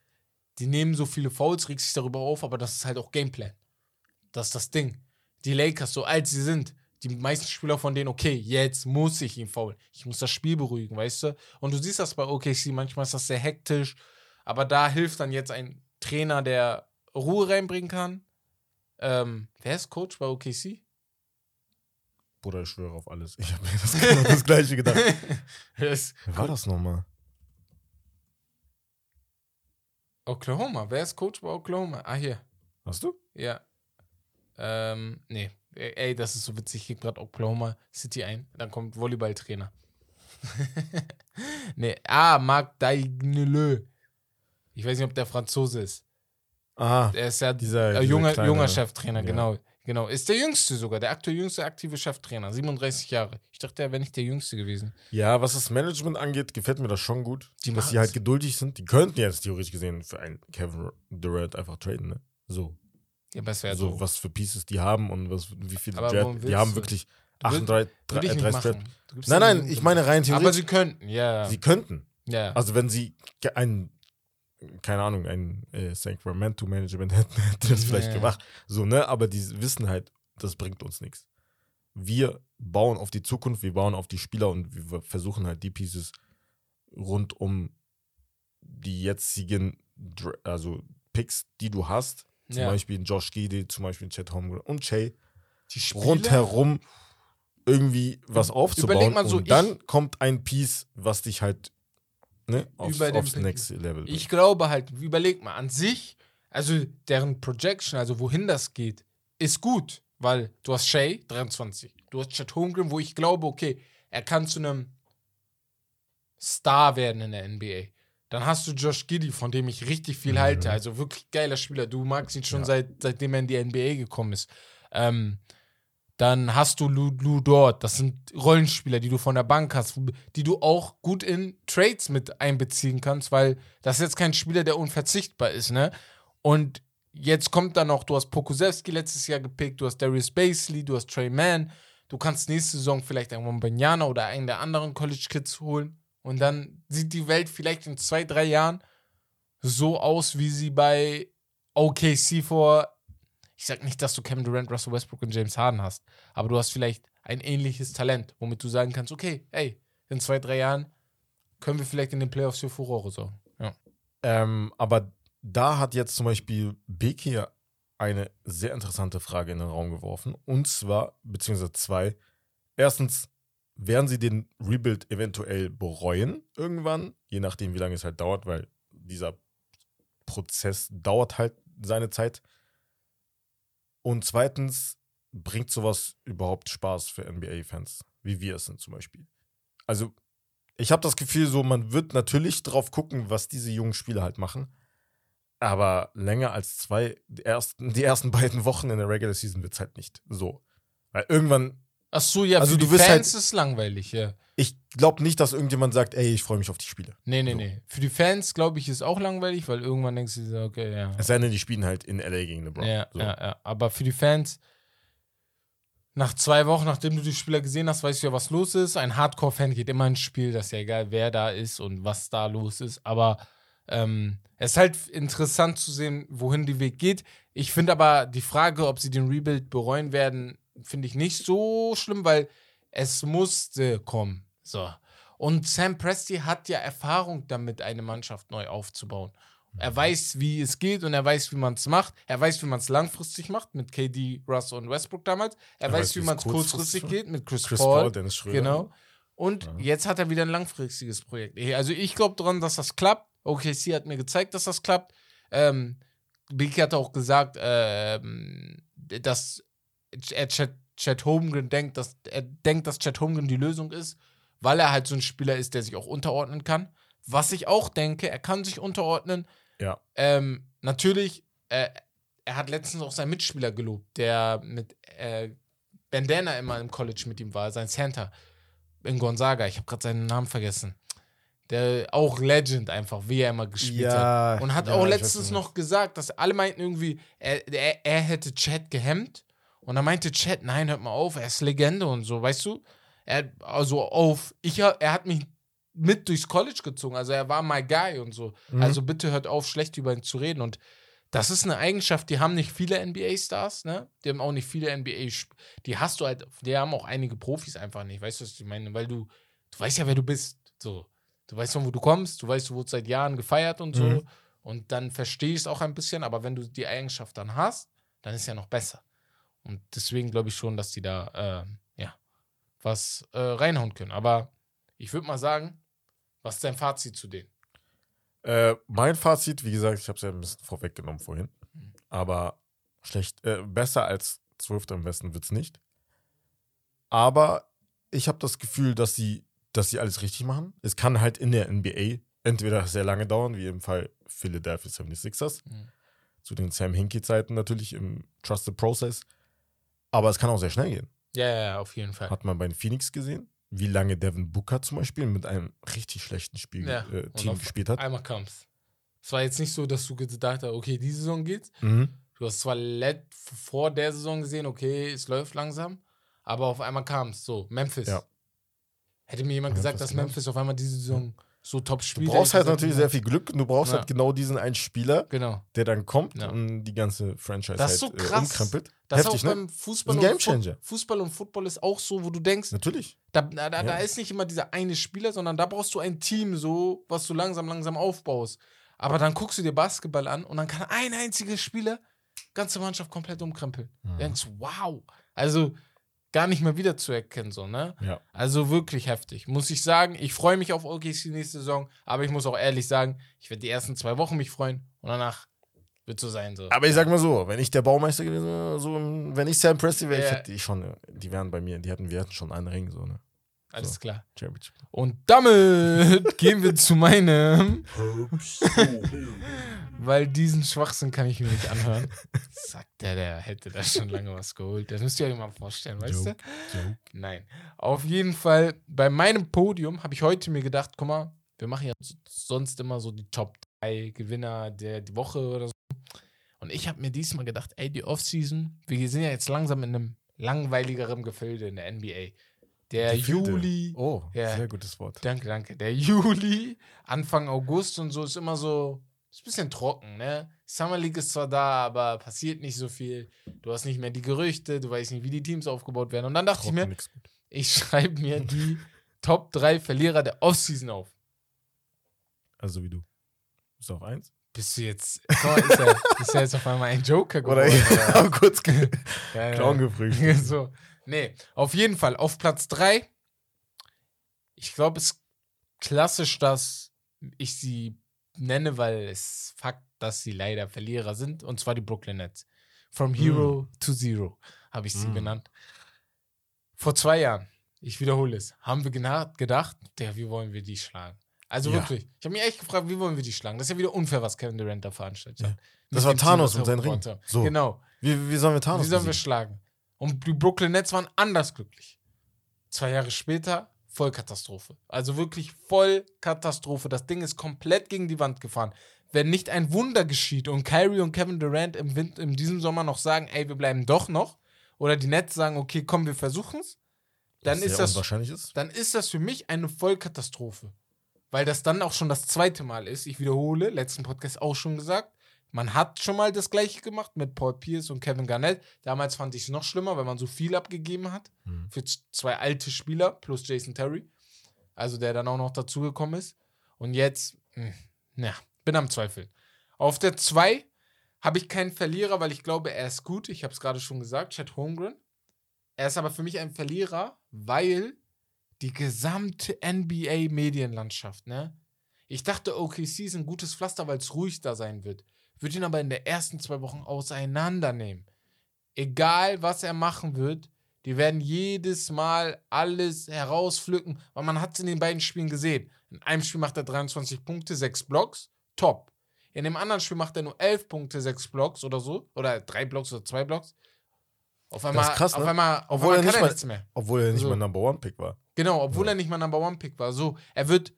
die nehmen so viele Fouls, regst dich darüber auf, aber das ist halt auch Gameplan. Das ist das Ding. Die Lakers, so alt sie sind, die meisten Spieler von denen, okay, jetzt muss ich ihn faulen. Ich muss das Spiel beruhigen, weißt du? Und du siehst das bei OKC, manchmal ist das sehr hektisch, aber da hilft dann jetzt ein Trainer, der Ruhe reinbringen kann. Ähm, wer ist Coach bei OKC? Bruder, ich schwöre auf alles. Ich habe mir das, genau das gleiche gedacht. Ist Wer war das nochmal? Oklahoma. Wer ist Coach bei Oklahoma? Ah, hier. Hast du? Ja. Ähm, nee. Ey, das ist so witzig. Ich gebe gerade Oklahoma City ein. Dann kommt Volleyballtrainer. nee. Ah, Marc Daigneleu. Ich weiß nicht, ob der Franzose ist. Ah, Er ist ja Dieser- äh, dieser junger, kleine- junger Cheftrainer, ja. genau. Genau. Ist der jüngste sogar. Der aktuell jüngste aktive Cheftrainer. 37 Jahre. Ich dachte, er wäre nicht der jüngste gewesen. ja, was das Management angeht, gefällt mir das schon gut. Die dass sie halt geduldig sind. Die könnten jetzt theoretisch gesehen für einen Kevin Durant einfach traden, ne? So. Ja, aber es wäre so, was für Pieces die haben und was, wie viele Aber Jet, die haben du? wirklich Du willst- 38, Würde ich drei- nicht 30 machen. Trade- Du gibst Nein, nein, ich meine rein Aber theoretisch. sie könnten, ja. sie könnten. ja. Also wenn sie ein, keine Ahnung, ein äh, Sacramento-Management hätten, hätte das vielleicht Ja. gemacht. So, ne? Aber die wissen halt, das bringt uns nichts. Wir bauen auf die Zukunft, wir bauen auf die Spieler und wir versuchen halt die Pieces rund um die jetzigen also Picks, die du hast, zum Ja. Beispiel in Josh Gidey, zum Beispiel in Chet Holmgren und Spieler- rundherum irgendwie was aufzubauen. Überleg mal so, und dann kommt ein Piece, was dich halt ne, aufs, aufs nächste Level bringt. Ich glaube halt, überleg mal, an sich, also deren Projection, also wohin das geht, ist gut, weil du hast Shay, 23, du hast Chet Holmgren, wo ich glaube, okay, er kann zu einem Star werden in der NBA. Dann hast du Josh Giddy, von dem ich richtig viel halte, also wirklich geiler Spieler. Du magst ihn schon Ja. seit, seitdem er in die NBA gekommen ist. Ähm, dann hast du Lou, Lou Dort, das sind Rollenspieler, die du von der Bank hast, die du auch gut in Trades mit einbeziehen kannst, weil das ist jetzt kein Spieler, der unverzichtbar ist, ne? Und jetzt kommt dann noch, du hast Pokusevski letztes Jahr gepickt, du hast Darius Basley, du hast Trey Mann, du kannst nächste Saison vielleicht irgendwann Banyana oder einen der anderen College Kids holen und dann sieht die Welt vielleicht in zwei, drei Jahren so aus, wie sie bei OKC vor ich sag nicht, dass du Kevin Durant, Russell Westbrook und James Harden hast, aber du hast vielleicht ein ähnliches Talent, womit du sagen kannst, okay, ey, in zwei, drei Jahren können wir vielleicht in den Playoffs für Furore sorgen. Ja. Ähm, aber da hat jetzt zum Beispiel Bekir eine sehr interessante Frage in den Raum geworfen. Und zwar, beziehungsweise zwei. Erstens, werden sie den Rebuild eventuell bereuen irgendwann, je nachdem, wie lange es halt dauert, weil dieser Prozess dauert halt seine Zeit. Und zweitens, bringt sowas überhaupt Spaß für NBA-Fans, wie wir es sind zum Beispiel? Also, ich habe das Gefühl, so, man wird natürlich drauf gucken, was diese jungen Spieler halt machen. Aber länger als zwei, die ersten, die ersten beiden Wochen in der Regular Season wird es halt nicht so. Weil irgendwann Ach so, ja, Also für du die wirst Fans halt- ist es langweilig, ja. Ich glaube nicht, dass irgendjemand sagt, ey, ich freue mich auf die Spiele. Nee, nee, So. nee. Für die Fans, glaube ich, ist auch langweilig, weil irgendwann denkst du dir, so, okay, ja. Es sei denn, die spielen halt in LA gegen LeBron. Ja, so. ja, ja. Aber für die Fans, nach zwei Wochen, nachdem du die Spieler gesehen hast, weißt du ja, was los ist. Ein Hardcore-Fan geht immer ins Spiel, das ist ja egal, wer da ist und was da los ist. Aber ähm, es ist halt interessant zu sehen, wohin die Weg geht. Ich finde aber die Frage, ob sie den Rebuild bereuen werden, finde ich nicht so schlimm, weil es musste kommen. So. Und Sam Presti hat ja Erfahrung damit, eine Mannschaft neu aufzubauen. Er weiß, wie es geht und er weiß, wie man es macht. Er weiß, wie man es langfristig macht mit KD, Russ und Westbrook damals. Er, Er weiß, weiß, wie man es kurzfristig kurzfristig geht mit Chris, Chris Paul. Paul, Dennis Schröder. Genau. Und jetzt hat er wieder ein langfristiges Projekt. Also ich glaube daran, dass das klappt. OKC hat mir gezeigt, dass das klappt. Ähm, Biki hat auch gesagt, ähm, dass er Chad, Chad Holmgren denkt, dass er denkt, dass Chad Holmgren die Lösung ist, weil er halt so ein Spieler ist, der sich auch unterordnen kann. Was ich auch denke, er kann sich unterordnen. Ja. Ähm, natürlich, äh, er hat letztens auch seinen Mitspieler gelobt, der mit äh, Bandana immer im College mit ihm war, sein Center in Gonzaga. Ich habe gerade seinen Namen vergessen. Der auch Legend einfach, wie er immer gespielt hat. Und hat ja, auch letztens noch gesagt, dass alle meinten irgendwie, er, er, er hätte Chad gehemmt. Und dann meinte Chad, nein, hört mal auf, er ist Legende und so, weißt du? Er, also auf, ich, er hat mich mit durchs College gezogen, also er war my guy und so. Mhm. Also bitte hört auf, schlecht über ihn zu reden. Und das ist eine Eigenschaft, die haben nicht viele NBA-Stars, ne? Die haben auch nicht viele NBA, die hast du halt, die haben auch einige Profis einfach nicht, weißt du, was ich meine? Weil du, du weißt ja, wer du bist, so. Du weißt von wo du kommst, du weißt, du wurdest seit Jahren gefeiert und so. Mhm. Und dann verstehe ich es auch ein bisschen, aber wenn du die Eigenschaft dann hast, dann ist ja noch besser. Und deswegen glaube ich schon, dass die da, ähm, ja, was äh, reinhauen können. Aber ich würde mal sagen, was ist dein Fazit zu denen? Äh, mein Fazit, wie gesagt, ich habe es ja ein bisschen vorweggenommen vorhin, Mhm. aber schlecht, äh, besser als Zwölfter im Westen wird es nicht. Aber ich habe das Gefühl, dass sie, dass sie alles richtig machen. Es kann halt in der NBA entweder sehr lange dauern, wie im Fall Philadelphia 76ers, Mhm. zu den Sam Hinkie-Zeiten natürlich im Trusted Process. Aber es kann auch sehr schnell gehen. Ja, ja, ja, auf jeden Fall. Hat man bei den Phoenix gesehen, wie lange Devin Booker zum Beispiel mit einem richtig schlechten Spiel, Ja, äh, Team gespielt hat. Einmal kam's. Es war jetzt nicht so, dass du gedacht hast, okay, die Saison geht's. Mhm. Du hast zwar let vor der Saison gesehen, okay, es läuft langsam, aber auf einmal kam es. So, Memphis. Ja. Hätte mir jemand Memphis, gesagt, dass. Memphis auf einmal diese Saison so top Du brauchst halt natürlich sehr viel Glück und du brauchst Ja. halt genau diesen einen Spieler, Genau. der dann kommt Ja. und die ganze Franchise Das ist halt so äh, krass. umkrempelt. Das Heftig, auch ne? beim Fußball Das ist ein Gamechanger. Fußball und Football ist auch so, wo du denkst, Natürlich. da, da, da, da Ja. ist nicht immer dieser eine Spieler, sondern da brauchst du ein Team, so, was du langsam, langsam aufbaust. Aber dann guckst du dir Basketball an und dann kann ein einziger Spieler ganze Mannschaft komplett umkrempeln. Mhm. Du denkst, wow. Also gar nicht mehr wiederzuerkennen, so, ne? Ja. Also wirklich heftig. Muss ich sagen, ich freue mich auf OKC nächste Saison, aber ich muss auch ehrlich sagen, ich werde die ersten zwei Wochen mich freuen und danach wird so sein, so. Aber ich sag mal so, wenn ich der Baumeister gewesen wäre, so, wenn ich Sam Presti wäre, ich Ja. hätte die schon, die wären bei mir, die hatten, wir hatten schon einen Ring, so, ne? Alles so. klar. Und damit gehen wir zu meinem, weil diesen Schwachsinn kann ich mir nicht anhören. Sagt der, der hätte da schon lange was geholt. Das müsst ihr euch mal vorstellen, weißt Joke, du? Joke. Nein. Auf jeden Fall, bei meinem Podium habe ich heute mir gedacht, guck mal, wir machen ja sonst immer so die Top 3 Gewinner der Woche oder so. Und ich habe mir diesmal gedacht, ey, die Offseason, wir sind ja jetzt langsam in einem langweiligeren Gefilde in der NBA. Der Gefilde. Juli, Oh, Ja. sehr gutes Wort. Danke, danke. Der Juli, Anfang August und so ist immer so, ist ein bisschen trocken, ne? Summer League ist zwar da, aber passiert nicht so viel. Du hast nicht mehr die Gerüchte, du weißt nicht, wie die Teams aufgebaut werden. Und dann dachte ich Trocken, mir, nix gut. ich schreibe mir die Top 3 Verlierer der Offseason auf. Also wie du. Ist auf eins? Bist du jetzt. Mal, ist, er, ist er jetzt auf einmal ein Joker Oder geworden? ich habe kurz ge ja. Clown gefrühstückt. so. Nee, auf jeden Fall. Auf Platz 3. Ich glaube, es ist klassisch, dass ich sie nenne, weil es Fakt, dass sie leider Verlierer sind. Und zwar die Brooklyn Nets. From Hero to Zero habe ich sie Mm. genannt. Vor zwei Jahren, ich wiederhole es, haben wir gedacht, der, wie wollen wir die schlagen? Also Ja. wirklich. Ich habe mich echt gefragt, wie wollen wir die schlagen? Das ist ja wieder unfair, was Kevin Durant da veranstaltet hat. Das Mit war Thanos seinem aufgebaut Ring. So. Genau. Wie, wie sollen wir Thanos Wie sollen wir schlagen? Und die Brooklyn Nets waren anders glücklich. Zwei Jahre später Vollkatastrophe. Also wirklich Vollkatastrophe. Das Ding ist komplett gegen die Wand gefahren. Wenn nicht ein Wunder geschieht und Kyrie und Kevin Durant im Wind, in diesem Sommer noch sagen, ey, wir bleiben doch noch, oder die Nets sagen, okay, komm, wir versuchen's, dann ist das ist. dann ist das für mich eine Vollkatastrophe. Weil das dann auch schon das zweite Mal ist. Ich wiederhole, letzten Podcast auch schon gesagt. Man hat schon mal das gleiche gemacht mit Paul Pierce und Kevin Garnett. Damals fand ich es noch schlimmer, weil man so viel abgegeben hat. Mhm. Für zwei alte Spieler plus Jason Terry. Also der dann auch noch dazugekommen ist. Und jetzt, mh, ja, bin am Zweifeln. Auf der 2 habe ich keinen Verlierer, weil ich glaube, er ist gut. Ich habe es gerade schon gesagt, Chad Holmgren. Er ist aber für mich ein Verlierer, weil die gesamte NBA-Medienlandschaft, ne? Ich dachte, OKC ist ein gutes Pflaster, weil es ruhig da sein wird. Wird ihn aber in den ersten zwei Wochen auseinandernehmen. Egal, was er machen wird, die werden jedes Mal alles herauspflücken, weil man hat es in den beiden Spielen gesehen. In einem Spiel macht er 23 Punkte, 6 Blocks, top. In dem anderen Spiel macht er nur 11 Punkte, 6 Blocks oder so. Oder 3 Blocks oder 2 Blocks. Auf einmal, ist krass, auf ne? einmal, auf Obwohl einmal er kann nicht er mal- nichts mehr. Obwohl er nicht So. mein Number One Pick war. Genau, obwohl Ja. er nicht mal Number One Pick war. So, er wird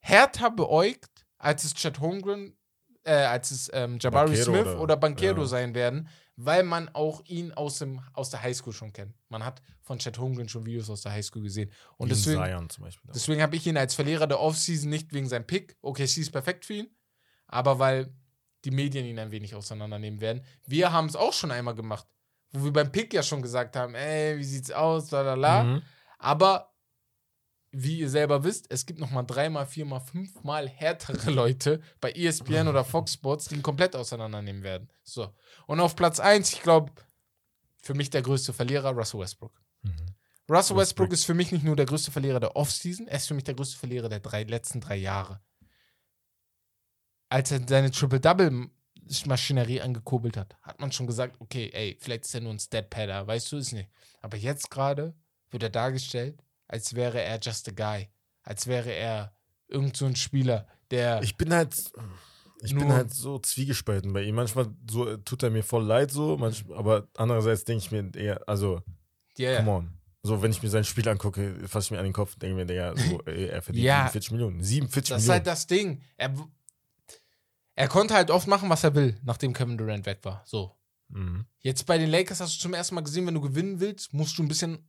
härter beäugt, als es Chad Holmgren, äh, als es ähm, Jabari Banchero Smith oder- oder, Banquero ja. sein werden, weil man auch ihn aus, dem, aus der Highschool schon kennt. Man hat von Chad Holmgren schon Videos aus der Highschool gesehen. Und in deswegen, Zion zum Beispiel. deswegen habe ich ihn als Verlierer der Offseason nicht wegen seinem Pick. Okay, sie ist perfekt für ihn, aber weil die Medien ihn ein wenig auseinandernehmen werden. Wir haben es auch schon einmal gemacht, wo wir beim Pick ja schon gesagt haben, ey, wie sieht's aus, la la la. Mhm. Aber wie ihr selber wisst, es gibt nochmal dreimal, viermal, fünfmal härtere Leute bei ESPN oder Fox Sports, die ihn komplett auseinandernehmen werden. So. Und auf Platz 1, ich glaube, für mich der größte Verlierer, Russell Westbrook. Mhm. Russell Westbrook Westbrook. ist für mich nicht nur der größte Verlierer der Offseason, er ist für mich der größte Verlierer der drei, letzten drei Jahre. Als er seine Triple-Double-Maschinerie angekurbelt hat, hat man schon gesagt, okay, ey, vielleicht ist er nur ein Stat-Padder, weißt du, ist nicht. Aber jetzt gerade wird er dargestellt, als wäre er just a guy. Als wäre er irgend so ein Spieler, der. Ich bin halt. Ich bin halt so zwiegespalten bei ihm. Manchmal so, äh, tut er mir voll leid, so, manch, aber andererseits denke ich mir eher, also, ja, come on. So, wenn ich mir sein Spiel angucke, fasse ich mir an den Kopf und denke mir, der, so, ey, er verdient Ja. 47 Millionen. 47 Das ist Millionen. halt das Ding. Er, er konnte halt oft machen, was er will, nachdem Kevin Durant weg war. So. mhm. Jetzt bei den Lakers hast du zum ersten Mal gesehen, wenn du gewinnen willst, musst du ein bisschen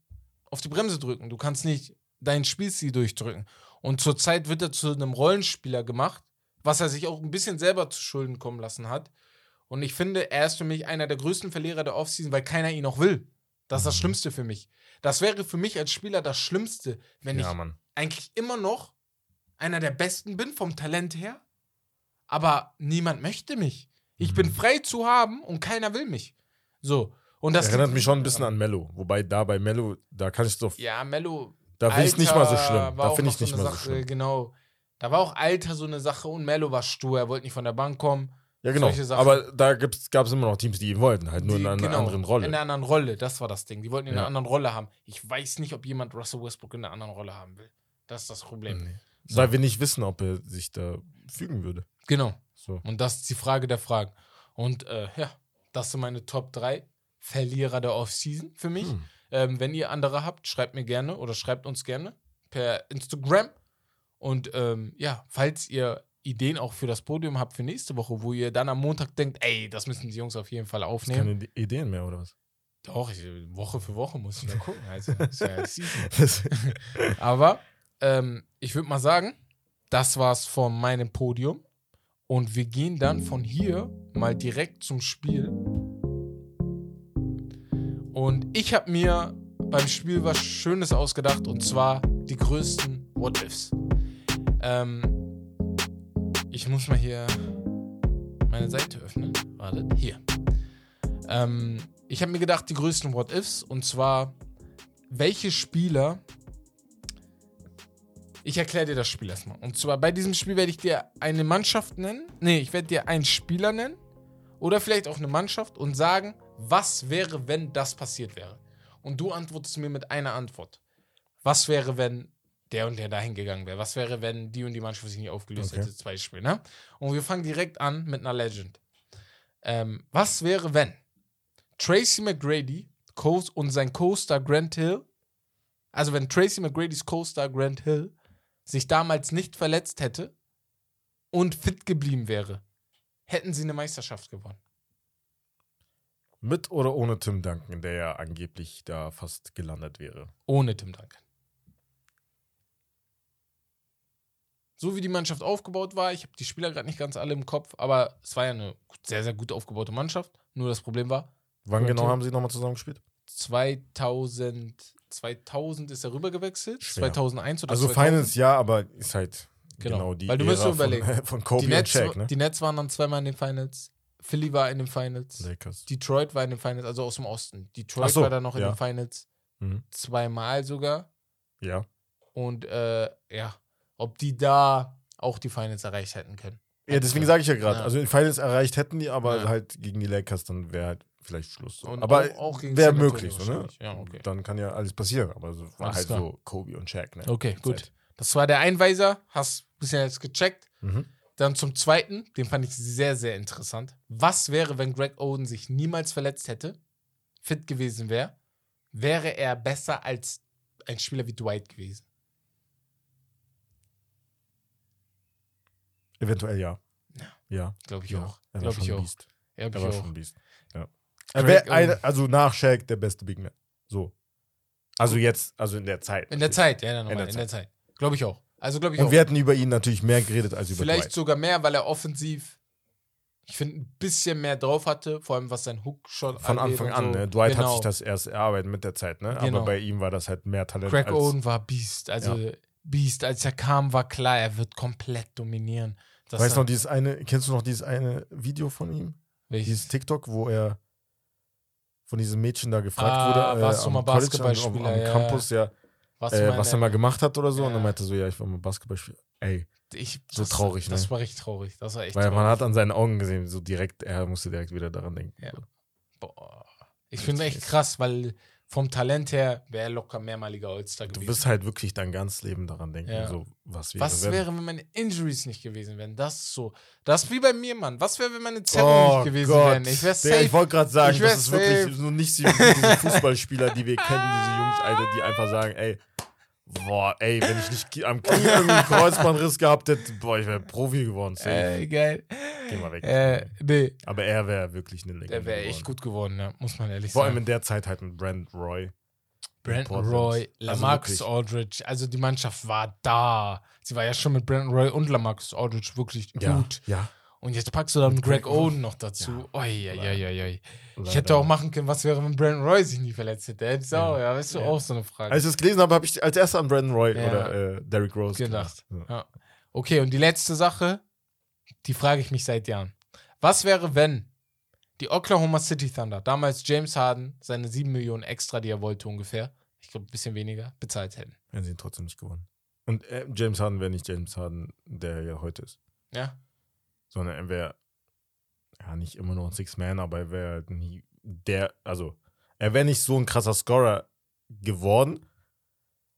auf die Bremse drücken. Du kannst nicht deinen Spielstil durchdrücken. Und zurzeit wird er zu einem Rollenspieler gemacht, was er sich auch ein bisschen selber zu Schulden kommen lassen hat. Und ich finde, er ist für mich einer der größten Verlierer der Offseason, weil keiner ihn auch will. Das ist das Mhm. Schlimmste für mich. Das wäre für mich als Spieler das Schlimmste, wenn Ja, ich Mann. eigentlich immer noch einer der Besten bin vom Talent her, aber niemand möchte mich. Ich bin Mhm. frei zu haben und keiner will mich. So. Und das Erinnert mich schon ein bisschen an Mello. Wobei da bei Mello, da kann ich so, Ja, Mello. da finde ich nicht mal so schlimm. Da finde ich nicht eine mal so schlimm. Genau. Da war auch Alter so eine Sache und Mello war stur. Er wollte nicht von der Bank kommen. Ja, genau. Aber da gab es immer noch Teams, die ihn wollten, halt nur Die- in einer genau, anderen Rolle. In einer anderen Rolle, das war das Ding. Die wollten ihn in einer Ja. anderen Rolle haben. Ich weiß nicht, ob jemand Russell Westbrook in einer anderen Rolle haben will. Das ist das Problem. Nee. So. Weil wir nicht wissen, ob er sich da fügen würde. Genau. So. Und das ist die Frage der Fragen. Und äh, ja, das sind meine Top 3 Verlierer der Offseason für mich. Hm. Ähm, wenn ihr andere habt, schreibt mir gerne oder schreibt uns gerne per Instagram. Und ähm, ja, falls ihr Ideen auch für das Podium habt für nächste Woche, wo ihr dann am Montag denkt, ey, das müssen die Jungs auf jeden Fall aufnehmen. keine Ideen mehr, oder was? Doch, ich, Woche für Woche muss ich ja gucken. Also, ist ja Aber ähm, ich würde mal sagen, das war's von meinem Podium. Und wir gehen dann von hier mal direkt zum Spiel. Und ich habe mir beim Spiel was Schönes ausgedacht und zwar die größten What-Ifs. Ähm, ich muss mal hier meine Seite öffnen. Wartet, hier. Ähm, ich habe mir gedacht, die größten What-Ifs. Und zwar, welche Spieler. Ich erkläre dir das Spiel erstmal. Und zwar bei diesem Spiel werde ich dir eine Mannschaft nennen. Nee, ich werde dir einen Spieler nennen. Oder vielleicht auch eine Mannschaft und sagen, was wäre, wenn das passiert wäre. Und du antwortest mir mit einer Antwort. Was wäre, wenn der und der dahin gegangen wäre? Was wäre, wenn die und die Mannschaft sich nicht aufgelöst Okay. hätte? Zum Beispiel, ne? Und wir fangen direkt an mit einer Legend. Ähm, was wäre, wenn Tracy McGrady und sein Co-Star Grant Hill, also wenn Tracy McGradys Co-Star Grant Hill sich damals nicht verletzt hätte und fit geblieben wäre, hätten sie eine Meisterschaft gewonnen. Mit oder ohne Tim Duncan, der ja angeblich da fast gelandet wäre. Ohne Tim Duncan. So wie die Mannschaft aufgebaut war, ich habe die Spieler gerade nicht ganz alle im Kopf, aber es war ja eine sehr, sehr gut aufgebaute Mannschaft. Nur das Problem war, Wann genau Hill? haben sie nochmal zusammen gespielt? 2000, 2000 ist er rübergewechselt, Schwer. 2001 oder Also 2000. Finals ja, aber ist halt Genau. genau, die Weil du musst Ära dir überlegen, von, von Kobe die, und Nets, Shaq, ne? die Nets waren dann zweimal in den Finals, Philly war in den Finals, Lakers. Detroit war in den Finals, also aus dem Osten. Detroit so, war dann noch in ja. den Finals, Mhm. zweimal sogar. Ja. Und äh, ja, ob die da auch die Finals erreicht hätten können. Ja, deswegen sage ich ja gerade. Ja. Also die Finals erreicht hätten die, aber Ja. halt gegen die Lakers, dann wäre halt vielleicht Schluss. So. Und aber auch- auch gegen wäre möglich, so, ne? Ja, okay. Dann kann ja alles passieren, aber so war Alles halt klar. so Kobe und Shaq, ne? Okay, gut. Zeit. Das war der Einweiser, hast bisher jetzt gecheckt. Mhm. Dann zum zweiten, den fand ich sehr, sehr interessant. Was wäre, wenn Greg Oden sich niemals verletzt hätte, fit gewesen wäre, wäre er besser als ein Spieler wie Dwight gewesen? Eventuell ja. Ja. Glaube ich ja. auch. Er war Glaube schon ich ein auch. Beast. Er glaub war schon ein Beast. Ja. Er wär Oden. also nach Shaq der beste Big Man. So. Also jetzt, also in der Zeit. In der Zeit, ja, In nochmal, der in der Zeit. Glaube ich auch. Also glaube ich Und auch. wir hätten über ihn natürlich mehr geredet als über Vielleicht Dwight. sogar mehr, weil er offensiv, ich finde, ein bisschen mehr drauf hatte, vor allem was sein Hook schon Von Anfang an, so. ne? Dwight genau. hat sich das erst erarbeitet mit der Zeit, ne? Genau. Aber bei ihm war das halt mehr Talent Greg als Oden war Beast. Also Beast, als er kam, war klar, er wird komplett dominieren. Das Weißt du noch dieses eine, kennst du noch dieses eine Video von ihm? welches? Dieses TikTok, wo er von diesem Mädchen da gefragt Ah, wurde, äh, warst du mal College, am, Basketballspieler, am ja. Campus, ja, Was, äh, was er mal gemacht hat oder so. Und Ja. dann meinte er so, ja, ich war mal Basketballspieler. Ey, ich, so das, traurig, Das ne? war richtig traurig. Das war echt weil man traurig. hat an seinen Augen gesehen, so direkt, er musste direkt wieder daran denken. Ja. Boah. Ich finde echt krass, weil vom Talent her wäre er locker mehrmaliger All-Star Du gewesen. wirst halt wirklich dein ganzes Leben daran denken, Ja. so, was wäre, Was wenn. wäre, wenn meine Injuries nicht gewesen wären? Das ist so. Das ist wie bei mir, Mann. Was wäre, wenn meine Zerrungen Oh nicht gewesen Gott. wären? Ich wäre safe. Ich wollte gerade sagen, das ist safe. wirklich so nicht so wie diese Fußballspieler, die wir kennen, diese Jungs, Alter, die einfach sagen, ey, boah, ey, wenn ich nicht am Knie einen Kreuzbandriss gehabt hätte, boah, ich wäre Profi geworden. safe. äh, geil. Geh mal weg. Äh, nee, Aber er wäre wirklich eine Legende der wäre echt gut geworden, ja, muss man ehrlich Vor allem sagen. in der Zeit halt mit Brand Roy. Brandon. Roy, Also Lamarcus wirklich. Aldridge, also die Mannschaft war da. Sie war ja schon mit Brandon Roy und Lamarcus Aldridge wirklich Ja, gut. ja. Und jetzt packst du dann Greg Greg Oden noch dazu. Ja. Oi, oi, oi, oi. Ich hätte auch machen können, was wäre, wenn Brandon Roy sich nie verletzt hätte. Hätte ich Ja. auch, ja, weißt du, Ja. auch so eine Frage. Als ich das gelesen habe, habe ich als erster an Brandon Roy Ja. oder äh, Derrick Rose Gedacht. Ja. Ja. Okay, und die letzte Sache, die frage ich mich seit Jahren. Was wäre, wenn die Oklahoma City Thunder, damals James Harden, seine 7 Millionen extra, die er wollte ungefähr, ich glaube ein bisschen weniger, bezahlt hätten? Hätten sie ihn trotzdem nicht gewonnen. Und äh, James Harden wäre nicht James Harden, der ja heute ist. Ja? Sondern er wäre ja nicht immer noch ein Six-Man, aber er wäre halt nie der, also er wäre nicht so ein krasser Scorer geworden,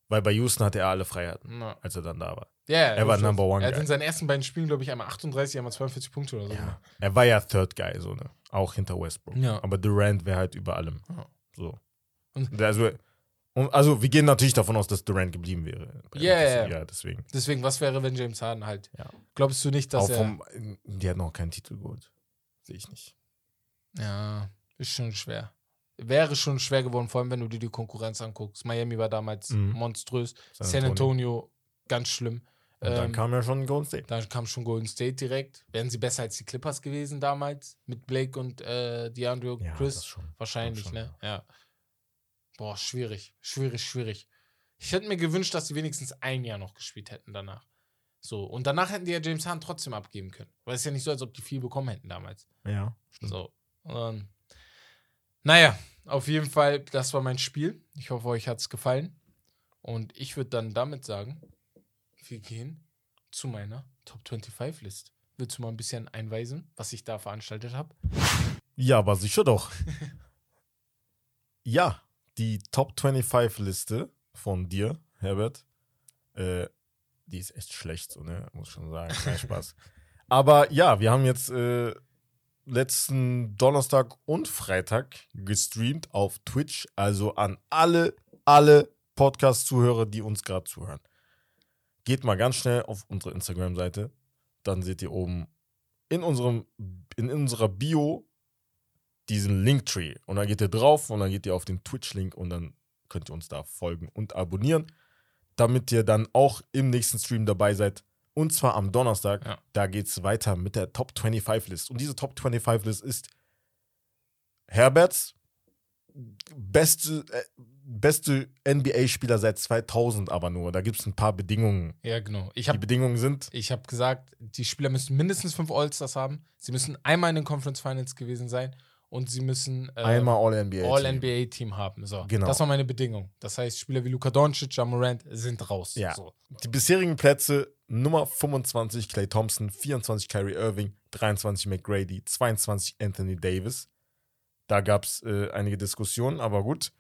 weil bei Houston hatte er alle Freiheiten, Na. als er dann da war. Ja, Er war. Number One Er hat Guy. in seinen ersten beiden Spielen, glaube ich, einmal 38, einmal 42 Punkte oder so. Ja. Er war ja Third Guy, so, ne? Auch hinter Westbrook. Ja. Aber Durant wäre halt über allem. Ja. So. Und- also, und, also, wir gehen natürlich davon aus, dass Durant geblieben wäre. bei Ja, ja. ja, deswegen. Deswegen, was wäre, wenn James Harden halt. Ja. Glaubst du nicht, dass Auch er. vom, die hätten auch keinen Titel geholt. Sehe ich nicht. Ja, ist schon schwer. Wäre schon schwer geworden, vor allem wenn du dir die Konkurrenz anguckst. Miami war damals Mhm. monströs. San San Antonio, ganz schlimm. Und dann Ähm, kam ja schon Golden State. Dann kam schon Golden State direkt. Wären sie besser als die Clippers gewesen damals? Mit Blake und äh, DeAndre Ja, Chris? schon. Wahrscheinlich, schon, ne? Ja. Boah, schwierig. Schwierig, schwierig. Ich hätte mir gewünscht, dass sie wenigstens ein Jahr noch gespielt hätten danach. So, und danach hätten die ja James Harden trotzdem abgeben können. Weil es ist ja nicht so, als ob die viel bekommen hätten damals. Ja. So. Und, naja, auf jeden Fall, das war mein Spiel. Ich hoffe, euch hat es gefallen. Und ich würde dann damit sagen, wir gehen zu meiner Top 25 List. Willst du mal ein bisschen einweisen, was ich da veranstaltet habe? Ja, aber sicher doch. ja, die Top 25 Liste von dir, Herbert, äh, die ist echt schlecht, so, ne? Muss schon sagen. Kein Spaß. Aber ja, wir haben jetzt äh, letzten Donnerstag und Freitag gestreamt auf Twitch. Also an alle, alle Podcast-Zuhörer, die uns gerade zuhören. Geht mal ganz schnell auf unsere Instagram-Seite. Dann seht ihr oben in, unserem, in unserer Bio diesen Linktree. Und dann geht ihr drauf und dann geht ihr auf den Twitch-Link und dann könnt ihr uns da folgen und abonnieren, damit ihr dann auch im nächsten Stream dabei seid. Und zwar am Donnerstag. Ja. Da geht es weiter mit der Top 25 List. Und diese Top 25 List ist Herberts beste, äh, beste NBA-Spieler seit 2000 aber nur. Da gibt es ein paar Bedingungen. Ja, genau. Ich Die habe Bedingungen sind, ich hab gesagt, die Spieler müssen mindestens fünf All-Stars haben. Sie müssen einmal in den Conference Finals gewesen sein und sie müssen äh, einmal All-NBA. All-NBA-Team haben. So, Genau. Das war meine Bedingung. Das heißt, Spieler wie Luka Doncic, Ja Morant sind raus. Ja. So. Die bisherigen Plätze Nummer 25 Clay Thompson, 24 Kyrie Irving, 23 McGrady, 22 Anthony Davis. Da gab es äh, einige Diskussionen, aber gut.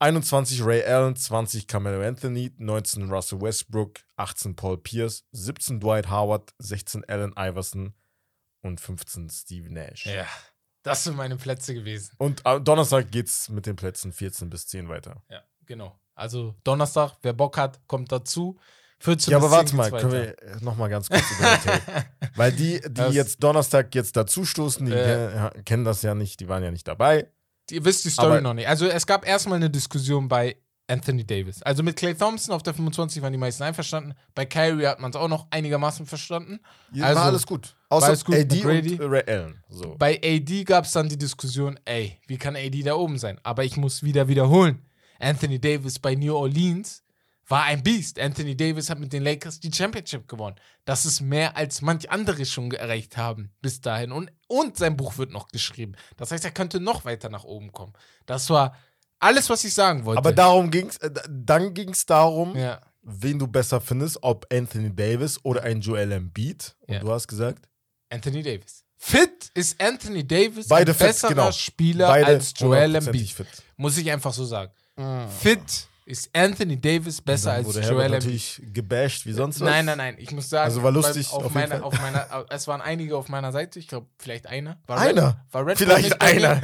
21 Ray Allen, 20 Carmelo Anthony, 19 Russell Westbrook, 18 Paul Pierce, 17 Dwight Howard, 16 Allen Iverson und 15 Steve Nash. Ja. Das sind meine Plätze gewesen. Und am Donnerstag geht's mit den Plätzen 14 bis 10 weiter. Ja, genau. Also Donnerstag, wer Bock hat, kommt dazu. 14 Ja, aber warte 10 mal, können wir noch mal ganz kurz über Tape. Weil die, die Das- jetzt Donnerstag jetzt dazustoßen, die Äh. kennen das ja nicht, die waren ja nicht dabei. Ihr wisst die Story Aber- noch nicht. Also es gab erstmal eine Diskussion bei Anthony Davis. Also mit Clay Thompson auf der 25 waren die meisten einverstanden. Bei Kyrie hat man es auch noch einigermaßen verstanden. Ja, Also, war alles gut. Außer alles gut, AD und äh, Ray Allen. So. Bei AD gab es dann die Diskussion, ey, wie kann AD da oben sein? Aber ich muss wieder wiederholen. Anthony Davis bei New Orleans war ein Biest. Anthony Davis hat mit den Lakers die Championship gewonnen. Das ist mehr als manch andere schon erreicht haben bis dahin. Und, und sein Buch wird noch geschrieben. Das heißt, er könnte noch weiter nach oben kommen. Das war alles, was ich sagen wollte. Aber darum ging's, äh, dann ging es darum, ja. wen du besser findest, ob Anthony Davis oder ein Joel Embiid. Und Ja. du hast gesagt, Anthony Davis. Fit ist Anthony Davis Beide ein fit, besserer genau. Spieler beide als Joel Embiid. fit. Muss ich einfach so sagen. Fit ist Anthony Davis besser als Joel Embiid. natürlich gebasht wie sonst was. Nein, nein, nein. Ich muss sagen, Also war lustig, auf, auf meiner, auf meiner, es waren einige auf meiner Seite. Ich glaube, vielleicht einer. War Einer? Red, war Red Vielleicht einer.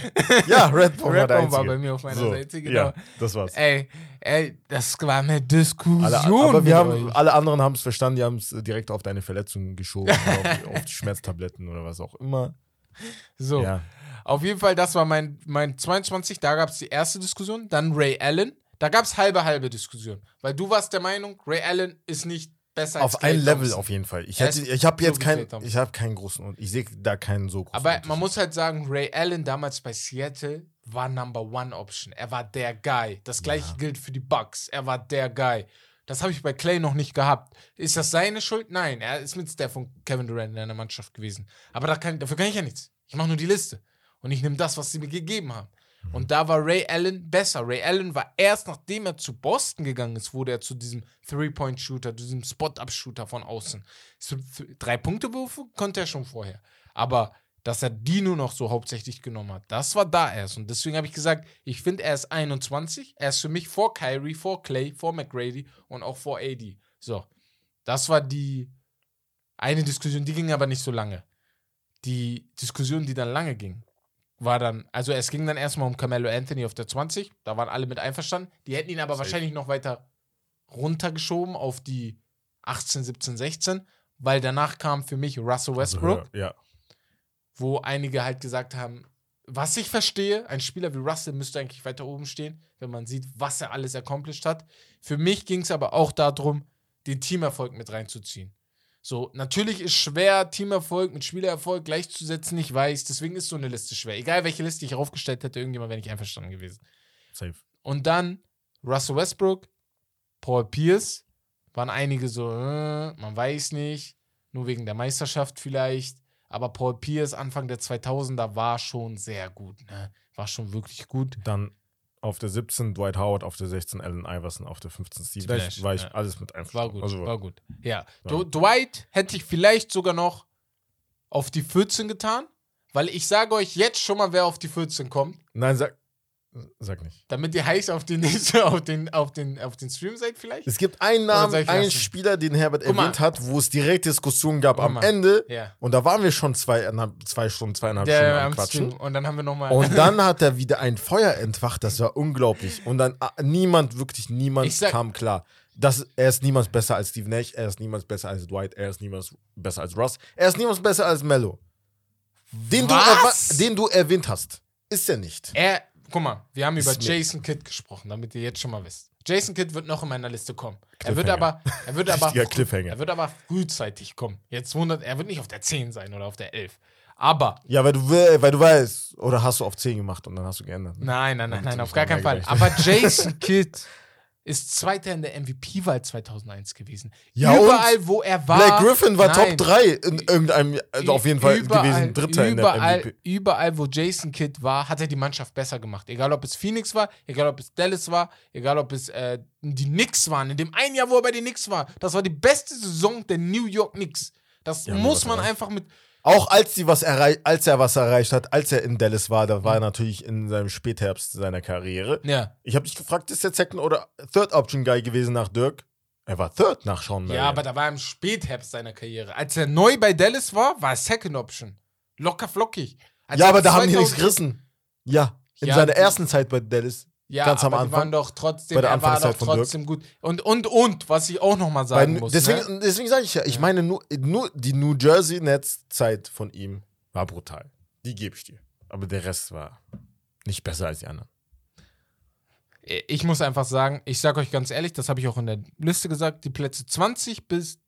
ja, Redbone war Red Bone war bei mir auf meiner so, Seite, genau. Ja, das war's. Ey, ey, das war eine Diskussion. Alle, aber wir haben, euch. alle anderen haben es verstanden, die haben es direkt auf deine Verletzung geschoben, auf, auf die Schmerztabletten oder was auch immer. So, Ja. auf jeden Fall, das war mein, mein 22. Da gab es die erste Diskussion. Dann Ray Allen. Da gab es halbe, halbe Diskussion. Weil du warst der Meinung, Ray Allen ist nicht besser als Auf ein Level Thompson. auf jeden Fall. Ich, hätte, ich habe so jetzt wie keinen, ich habe keinen großen ich sehe da keinen so großen. Aber man muss halt sagen, Ray Allen damals bei Seattle war Number One Option. Er war der Guy. Das gleiche gilt für die Bucks. Er war der Guy. Das habe ich bei Clay noch nicht gehabt. Ist das seine Schuld? Nein, er ist mit Steph und Kevin Durant in einer Mannschaft gewesen. Aber da kann, dafür kann ich ja nichts. Ich mache nur die Liste. Und ich nehme das, was sie mir gegeben haben. Und da war Ray Allen besser. Ray Allen war erst nachdem er zu Boston gegangen ist, wurde er zu diesem Three-Point-Shooter, zu diesem Spot-Up-Shooter von außen. Drei Punkte-Würfe konnte er schon vorher. Aber dass er die nur noch so hauptsächlich genommen hat, das war da erst. Und deswegen habe ich gesagt, ich finde, er ist 21. Er ist für mich vor Kyrie, vor Clay, vor McGrady und auch vor AD. So, das war die eine Diskussion, die ging aber nicht so lange. Die Diskussion, die dann lange ging, war dann, also es ging dann erstmal um Carmelo Anthony auf der 20, da waren alle mit einverstanden. Die hätten ihn aber Safe. wahrscheinlich noch weiter runtergeschoben auf die 18, 17, 16, weil danach kam für mich Russell Westbrook, Also, ja. wo einige halt gesagt haben, was ich verstehe, ein Spieler wie Russell müsste eigentlich weiter oben stehen, wenn man sieht, was er alles accomplished hat. Für mich ging es aber auch darum, den Teamerfolg mit reinzuziehen. So, natürlich ist schwer, Teamerfolg mit Spielererfolg gleichzusetzen, ich weiß, deswegen ist so eine Liste schwer. Egal welche Liste ich aufgestellt hätte, irgendjemand wäre nicht einverstanden gewesen. Safe. Und dann Russell Westbrook, Paul Pierce, waren einige so, äh, man weiß nicht, nur wegen der Meisterschaft vielleicht. Aber Paul Pierce Anfang der 2000er war schon sehr gut, ne? War schon wirklich gut. Dann auf der 17 Dwight Howard, auf der 16 Allen Iverson, auf der 15 Steve Nash. War ich ja. alles mit War einverstanden. gut, Also, war gut. Ja. Ja. Dwight hätte ich vielleicht sogar noch auf die 14 getan, weil ich sage euch jetzt schon mal, wer auf die 14 kommt, Nein, sag, sag nicht. damit ihr heiß auf den, auf den, auf den, auf den Stream seid vielleicht. Es gibt einen Namen, einen lassen? Spieler, den Herbert Guck mal. erwähnt hat, wo es direkt Diskussionen gab Guck am mal. Ende. Ja. Und da waren wir schon zweieinhalb, zwei Stunden, zweieinhalb Der Stunden am Quatschen. Stream. Und dann haben wir nochmal. Und dann hat er wieder ein Feuer entfacht, das war unglaublich. Und dann ah, niemand, wirklich niemand sag- kam klar. Das, er ist niemals besser als Steve Nash, er ist niemals besser als Dwight, er ist niemals besser als Russ, er ist niemals besser als Mello. Den, du, den du erwähnt hast, ist er nicht. Er, guck mal, wir haben über Jason Kidd gesprochen, damit ihr jetzt schon mal wisst. Jason Kidd wird noch in meiner Liste kommen. Er wird aber, er wird aber, er wird aber frühzeitig kommen. Jetzt wundert, er wird nicht auf der 10 sein oder auf der 11. Aber, Ja, weil du, weil du weißt, oder hast du auf 10 gemacht und dann hast du geändert. ne? nein, nein, nein, nein, auf gar keinen Fall. Aber Jason Kidd ist Zweiter in der MVP-Wahl 2001 gewesen. Ja, Überall, wo er war. Black Griffin war Nein. Top 3 in irgendeinem, also auf jeden Fall Überall- gewesen, Dritter in der überall, MVP. Überall, wo Jason Kidd war, hat er die Mannschaft besser gemacht. Egal, ob es Phoenix war, egal, ob es Dallas war, egal, ob es äh, die Knicks waren. In dem einen Jahr, wo er bei den Knicks war, das war die beste Saison der New York Knicks. Das Ja, muss man einfach mit. Auch als, die was als er was erreicht hat, als er in Dallas war, da war Mhm. er natürlich in seinem Spätherbst seiner Karriere. Ja, Ich habe dich gefragt, ist der Second oder Third Option Guy gewesen nach Dirk? Er war Third nach Sean Marion. ja, aber da war er im Spätherbst seiner Karriere. Als er neu bei Dallas war, war er Second Option. Locker flockig. Als ja, er aber da haben die 2000 nichts gerissen. Ja, in Ja, seiner ersten Zeit bei Dallas. Ja, ganz am aber die Anfang. waren doch trotzdem, Bei der er war doch trotzdem gut. Und, und, und, was ich auch nochmal Bei, sagen muss. deswegen ne? deswegen sage ich ja, ich meine nur, nur die New Jersey Nets Zeit von ihm war brutal. Die gebe ich dir. Aber der Rest war nicht besser als die anderen. ich muss einfach sagen, ich sage euch ganz ehrlich, das habe ich auch in der Liste gesagt, die Plätze 20 bis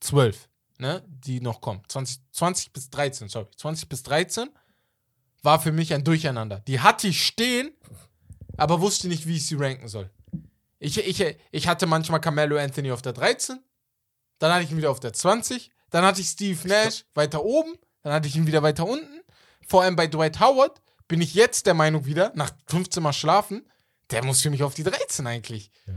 12, ne, die noch kommen. 20, 20 bis 13, sorry. 20 bis 13 war für mich ein Durcheinander. Die hatte ich stehen, aber wusste nicht, wie ich sie ranken soll. Ich, ich, ich hatte manchmal Carmelo Anthony auf der 13, dann hatte ich ihn wieder auf der 20, dann hatte ich Steve Nash weiter oben, dann hatte ich ihn wieder weiter unten. Vor allem bei Dwight Howard bin ich jetzt der Meinung wieder, nach 15 Mal schlafen, der muss für mich auf die 13 eigentlich. Ja.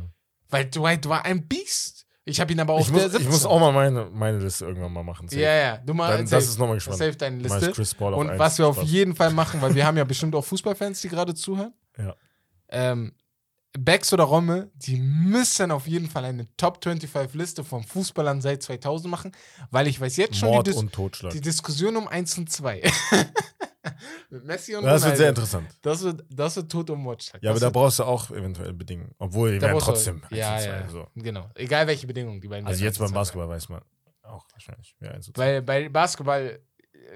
Weil Dwight war ein Biest. Ich habe ihn aber auf Ich der muss, 17. ich muss auch mal meine, meine Liste irgendwann mal machen. Ja, ja, du mal Dann, safe, das ist nochmal gespannt. safe deine Liste. Und was wir auf jeden Fall machen, weil wir haben ja bestimmt auch Fußballfans, die gerade zuhören. Ja. Ähm, Bex oder Romme, die müssen auf jeden Fall eine Top 25 Liste von Fußballern seit 2000 machen, weil ich weiß jetzt schon Mord die, Dis und die Diskussion um 1 und 2. Mit Messi und Das wird Ronaldo. sehr interessant. Das wird, das wird Tod und Mordschlag. Ja, aber da wird, brauchst du auch eventuell Bedingungen. Obwohl, die werden brauchst du- trotzdem. Ja, eins zu ja, zwei, so. genau. Egal welche Bedingungen die beiden Also jetzt beim Basketball weiß man auch wahrscheinlich. Wer eins zu zwei. Weil bei Basketball.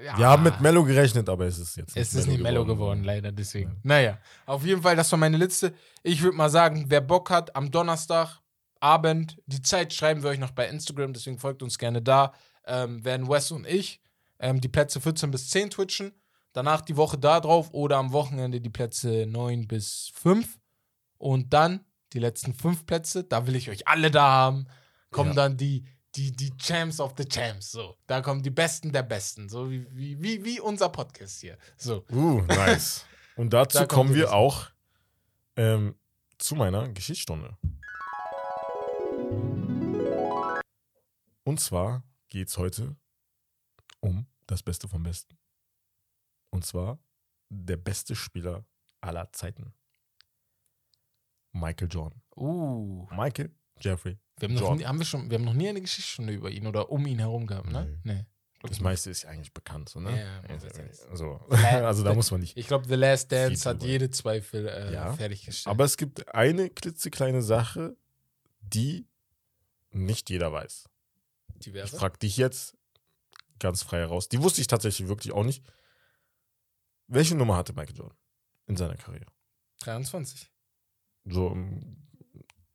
Ja, Wir haben mit Mello gerechnet, aber es ist jetzt Es ist nicht Mellow geworden, leider, deswegen. Ja. Naja, auf jeden Fall, das war meine Liste. Ich würde mal sagen, wer Bock hat, am Donnerstag, Abend, die Zeit schreiben wir euch noch bei Instagram, deswegen folgt uns gerne da. Ähm, werden Wes und ich ähm, die Plätze 14 bis 10 twitchen. Danach die Woche da drauf oder am Wochenende die Plätze 9 bis 5. Und dann die letzten fünf Plätze, da will ich euch alle da haben. Kommen Ja. dann die, die, die Champs of the Champs. So, da kommen die Besten der Besten. So wie, wie, wie, wie unser Podcast hier. So. Uh, nice. Und dazu Da kommen wir auch ähm, zu meiner Geschichtsstunde. Und zwar geht es heute um das Beste vom Besten. Und zwar der beste Spieler aller Zeiten. Michael Jordan. Uh. Michael Jeffrey. Wir haben, noch Jordan. nie, haben wir, schon, wir haben noch nie eine Geschichtsstunde über ihn oder um ihn herum gehabt, ne? Nee. Das meiste ist ja eigentlich bekannt, so, ne? Ja, also, das ist- so. La- also da muss man nicht. Ich glaube, The Last Dance hat drüber. jede Zweifel äh, Ja, fertiggestellt. Aber es gibt eine klitzekleine Sache, die nicht jeder weiß. die Ich wäre? frage dich jetzt ganz frei heraus. Die wusste ich tatsächlich wirklich auch nicht. Welche Nummer hatte Michael Jordan in seiner Karriere? 23. So, ähm,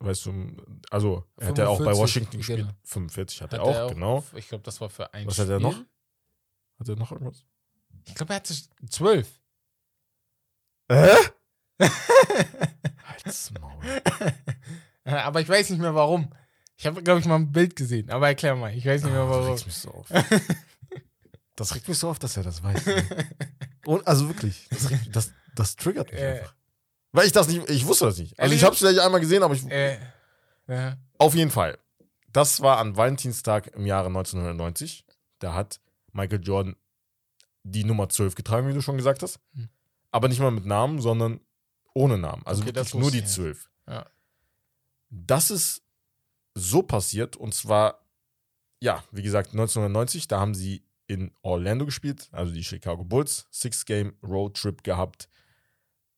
weißt du, also er hat ja auch bei 45, Washington gespielt. genau. 45 hat, Hat er auch, genau. Ich glaube, das war für ein Was hat Spiel. er noch? Hat er noch irgendwas? Ich glaube, er hatte 12. Äh? Halt's Maul. Aber ich weiß nicht mehr warum. Ich habe, glaube ich, mal ein Bild gesehen, aber erklär mal. Ich weiß nicht mehr Ah, warum. regst mich so auf. Das regt mich so auf, dass er das weiß. Und, also wirklich, das, regt, das, das triggert mich Äh. einfach. Weil ich das nicht, ich wusste das nicht. Also Ehrlich? ich habe es vielleicht einmal gesehen, aber ich, Äh, ja. auf jeden Fall. Das war an Valentinstag im Jahre 1990. Da hat Michael Jordan die Nummer 12 getragen, wie du schon gesagt hast. Hm. Aber nicht mal mit Namen, sondern ohne Namen. Also Okay, wirklich nur die ich nicht. 12. Ja. Das ist so passiert und zwar, ja, wie gesagt, 1990, da haben sie in Orlando gespielt, also die Chicago Bulls, Six-Game Road-Trip gehabt.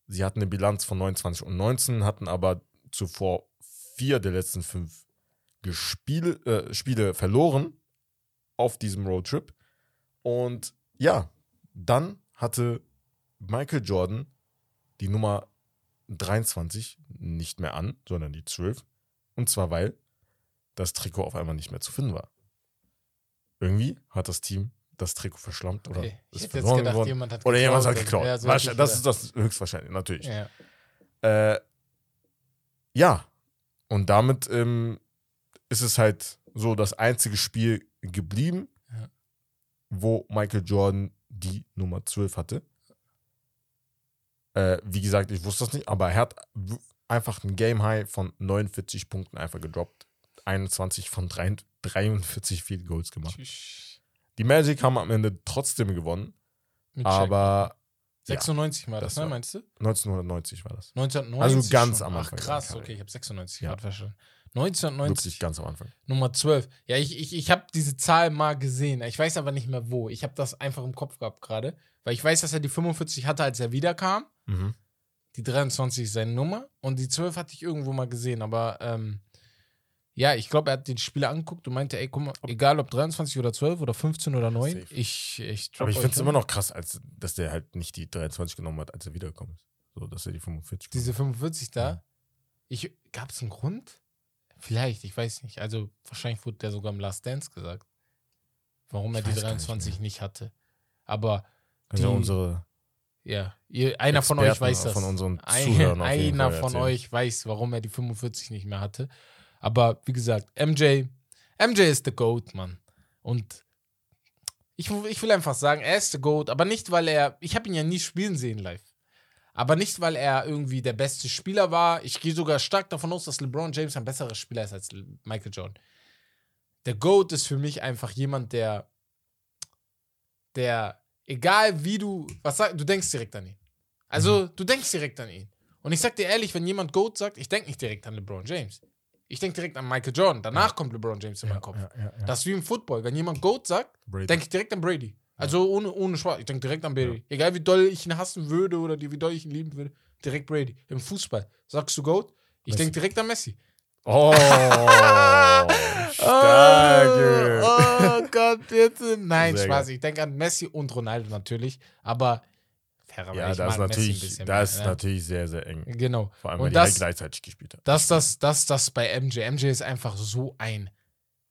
Sie hatten eine Bilanz von 29 und 19, hatten aber zuvor vier der letzten fünf Gespiele, äh, Spiele verloren auf diesem Roadtrip. Und ja, dann hatte Michael Jordan die Nummer 23 nicht mehr an, sondern die 12. Und zwar, weil das Trikot auf einmal nicht mehr zu finden war. Irgendwie hat das Team das Trikot verschlammt oder Okay. Ich ist verloren gedacht, geworden. jemand hat Oder jemand hat geklaut. Ja, so ich das ist das höchstwahrscheinlich, natürlich. Ja. Äh, ja, und damit ähm, ist es halt so das einzige Spiel geblieben, Ja. wo Michael Jordan die Nummer 12 hatte. Äh, wie gesagt, ich wusste das nicht, aber er hat einfach ein Game High von 49 Punkten einfach gedroppt. 21 von 3 43 Field Goals gemacht. Tschüss. Die Magic haben am Ende trotzdem gewonnen, Mit aber ja, 96 war das, das ne, meinst du? 1990 war das. 1990 Also ganz schon. am Ach, Anfang krass, seiner okay, ich habe 96 Ja. gerade verstanden. 1990, Wirklich ganz am Anfang. Nummer 12. Ja, ich, ich, ich habe diese Zahl mal gesehen. Ich weiß aber nicht mehr wo. Ich habe das einfach im Kopf gehabt gerade. Weil ich weiß, dass er die 45 hatte, als er wiederkam. Mhm. Die 23 ist seine Nummer. Und die 12 hatte ich irgendwo mal gesehen. Aber ähm, ja, ich glaube, er hat die Spiele angeguckt und meinte, ey, guck mal, egal ob 23 oder 12 oder 15 oder 9, Safe. ich, ich Aber ich finde es immer noch krass, als, dass der halt nicht die 23 genommen hat, als er wiedergekommen ist. So, dass er die 45 Diese genommen 45 da. Ja. Ich, gab es einen Grund? Vielleicht, ich weiß nicht. Also wahrscheinlich wurde der sogar im Last Dance gesagt. Warum er Ich die weiß gar nicht 23 nicht, hatte. Aber die- unsere ja, ihr, einer von euch Experten weiß das. von unseren Ein, Zuhörern jeden einer von euch weiß, warum er die 45 nicht mehr hatte. Aber wie gesagt, MJ, MJ ist the GOAT, Mann. Und ich, ich will einfach sagen, er ist the GOAT, aber nicht, weil er, ich habe ihn ja nie spielen sehen live. Aber nicht, weil er irgendwie der beste Spieler war. Ich gehe sogar stark davon aus, dass LeBron James ein besserer Spieler ist als Michael Jordan. Der GOAT ist für mich einfach jemand, der, der, egal wie du, was sag, du denkst direkt an ihn. Also, du denkst direkt an ihn. Und ich sag dir ehrlich, wenn jemand GOAT sagt, ich denke nicht direkt an LeBron James. Ich denke direkt an Michael Jordan. Danach kommt LeBron James in meinen Kopf. Ja, ja, ja. Das ist wie im Football. Wenn jemand GOAT sagt, denke ich direkt an Brady. Also ohne, ohne Spaß. Ich denke direkt an Brady. Egal wie doll ich ihn hassen würde oder wie doll ich ihn lieben würde, direkt Brady. Im Fußball. Sagst du GOAT? Ich denke direkt an Messi. Oh, stark. Oh, oh Gott, bitte. Nein, Sehr Spaß. geil. Ich denke an Messi und Ronaldo natürlich. Aber fairerweise, Ja, ich das ist natürlich, das ist mehr, ne? natürlich sehr, sehr eng. Genau. Vor allem, Und weil die das- halt gleichzeitig gespielt haben. Das, das, das, das bei MJ. MJ ist einfach so ein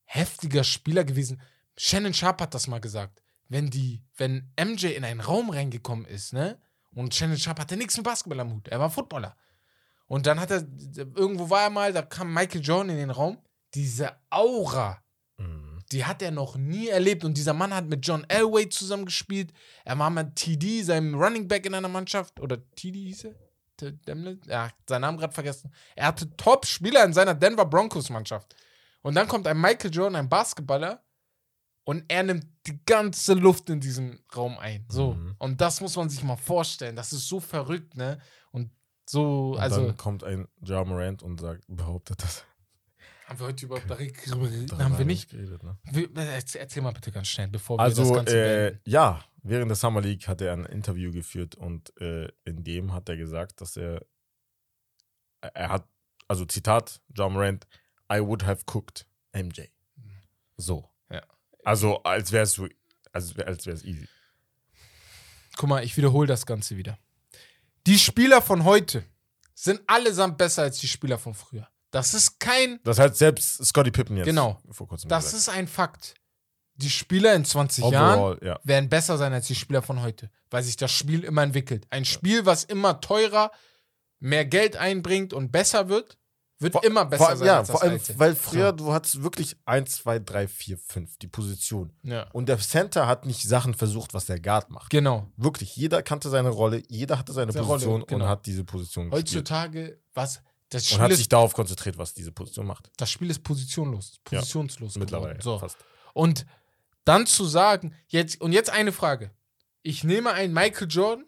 heftiger Spieler gewesen. Shannon Sharp hat das mal gesagt. Wenn die, wenn MJ in einen Raum reingekommen ist, ne? Und Shannon Sharp hatte nichts mit Basketball am Hut. Er war Footballer. Und dann hat er, irgendwo war er mal, da kam Michael Jordan in den Raum. Diese Aura. Die hat er noch nie erlebt. Und dieser Mann hat mit John Elway zusammengespielt. Er war mit TD, seinem Running Back in einer Mannschaft. Oder TD hieß er? Ja, seinen Namen gerade vergessen. Er hatte Top-Spieler in seiner Denver Broncos-Mannschaft. Und dann kommt ein Michael Jordan, ein Basketballer, und er nimmt die ganze Luft in diesem Raum ein. So. Mhm. Und das muss man sich mal vorstellen. Das ist so verrückt, ne? Und so, Und also. dann kommt ein Ja Morant und sagt, behauptet das. Haben wir heute überhaupt darüber geredet? Darüber Haben wir nicht? geredet, ne? Wie- Erzähl, mal bitte ganz schnell, bevor wir das Also, Ganze äh, ja, während der Summer League hat er ein Interview geführt und äh, in dem hat er gesagt, dass er, er hat, also Zitat, John Morant, I would have cooked MJ. So. Ja. Also, als wäre es als, wär- als wär's easy. Guck mal, ich wiederhole das Ganze wieder. Die Spieler von heute sind allesamt besser als die Spieler von früher. Das ist kein, Das hat selbst Scotty Pippen jetzt Genau. vor kurzem das gesagt. ist ein Fakt. Die Spieler in 20 Jahren Overall, ja. werden besser sein als die Spieler von heute, weil sich das Spiel immer entwickelt. Ein Spiel, was immer teurer, mehr Geld einbringt und besser wird, Wird Vor- immer besser vor, sein ja, als das vor allem, alte. weil früher du hattest wirklich 1, 2, 3, 4, 5, die Position. Ja. Und der Center hat nicht Sachen versucht, was der Guard macht. Genau. Wirklich, jeder kannte seine Rolle, jeder hatte seine Seine Position Rolle, genau. und hat diese Position gespielt. Heutzutage, was? Das Und Spiel, hat ist, sich darauf konzentriert, was diese Position macht. das Spiel ist positionslos. Ja, Positionslos. Mittlerweile. So. fast. Und dann zu sagen, jetzt, und jetzt eine Frage. Ich nehme einen Michael Jordan,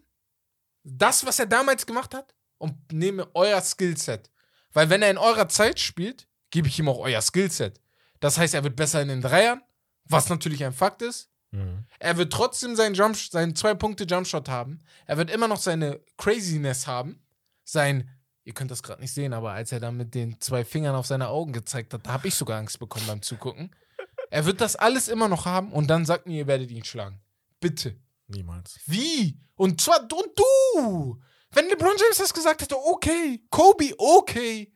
das, was er damals gemacht hat, und nehme euer Skillset. Weil wenn er in eurer Zeit spielt, gebe ich ihm auch euer Skillset. Das heißt, er wird besser in den Dreiern, was natürlich ein Fakt ist. Mhm. Er wird trotzdem seinen, Jump, seinen Zwei-Punkte-Jumpshot haben. Er wird immer noch seine Craziness haben. Sein, ihr könnt das gerade nicht sehen, aber als er dann mit den zwei Fingern auf seine Augen gezeigt hat, da habe ich sogar Angst bekommen beim Zugucken. Er wird das alles immer noch haben und dann sagt mir, ihr werdet ihn schlagen. Bitte. Niemals. Wie? Und zwar und du. Wenn LeBron James das gesagt hätte, okay. Kobe, okay.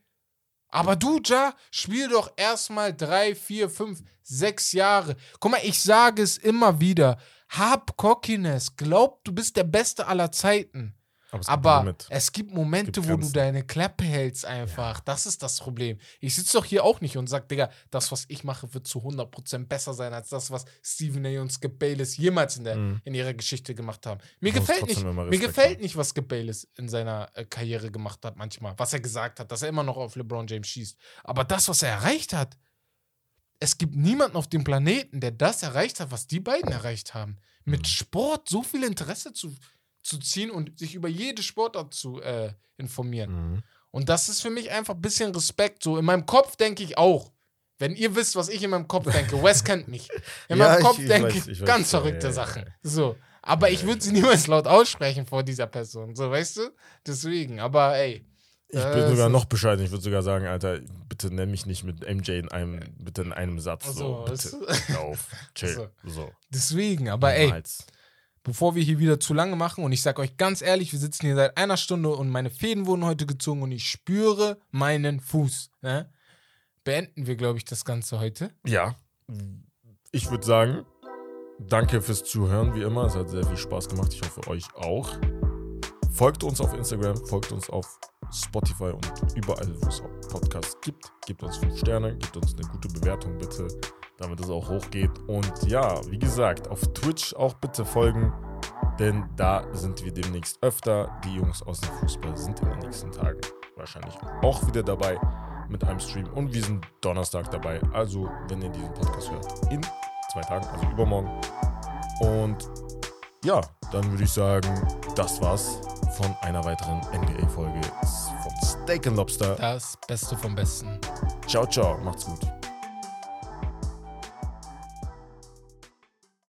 Aber du, Ja, spiel doch erstmal drei, vier, fünf, sechs Jahre. Guck mal, ich sage es immer wieder. Hab Cockiness. Glaub, du bist der Beste aller Zeiten. Aber es gibt Aber es gibt Momente, Es gibt wo du deine Klappe hältst einfach. Das ist das Problem. Ich sitze doch hier auch nicht und sag, Digga, das, was ich mache, wird zu 100% besser sein als das, was Stephen A. und Skip Bayless jemals in, der, Mhm. in ihrer Geschichte gemacht haben. Mir Du gefällt nicht, mir gefällt nicht, was Skip Bayless in seiner äh, Karriere gemacht hat manchmal. Was er gesagt hat, dass er immer noch auf LeBron James schießt. Aber das, was er erreicht hat, es gibt niemanden auf dem Planeten, der das erreicht hat, was die beiden erreicht haben. Mit Mhm. Sport so viel Interesse zu, zu ziehen und sich über jede Sportart zu äh, informieren. Mhm. Und das ist für mich einfach ein bisschen Respekt. So in meinem Kopf denke ich auch. Wenn ihr wisst, was ich in meinem Kopf denke, Wes kennt mich. In Ja, meinem ich- Kopf ich denke ich, ich weiß, ganz ja, verrückte ja, ja. Sachen. So. Aber ich würde sie niemals laut aussprechen vor dieser Person. So, weißt du? Deswegen. Aber ey. Ich Das bin sogar noch bescheiden. Ich würde sogar sagen, Alter, bitte nenn mich nicht mit MJ in einem, bitte in einem Satz. So, So, bitte. es- Hör auf. Chill. So. So. Deswegen. Aber ey, Niemals. Bevor wir hier wieder zu lange machen und ich sag euch ganz ehrlich, wir sitzen hier seit einer Stunde und meine Fäden wurden heute gezogen und ich spüre meinen Fuß. Ne? Beenden wir, glaube ich, das Ganze heute. Ja. Ich würde sagen, danke fürs Zuhören, wie immer. Es hat sehr viel Spaß gemacht. Ich hoffe, euch auch. Folgt uns auf Instagram, folgt uns auf Spotify und überall, wo es Podcasts gibt. Gebt uns 5 Sterne, gebt uns eine gute Bewertung bitte, damit es auch hochgeht. Und ja, wie gesagt, auf Twitch auch bitte folgen, denn da sind wir demnächst öfter. Die Jungs aus dem Fußball sind in den nächsten Tagen wahrscheinlich auch wieder dabei mit einem Stream und wir sind Donnerstag dabei. Also, wenn ihr diesen Podcast hört, in zwei Tagen, also übermorgen. Und ja, dann würde ich sagen, das war's von einer weiteren NBA-Folge von Steak and Lobster. Das Beste vom Besten. Ciao, ciao, macht's gut.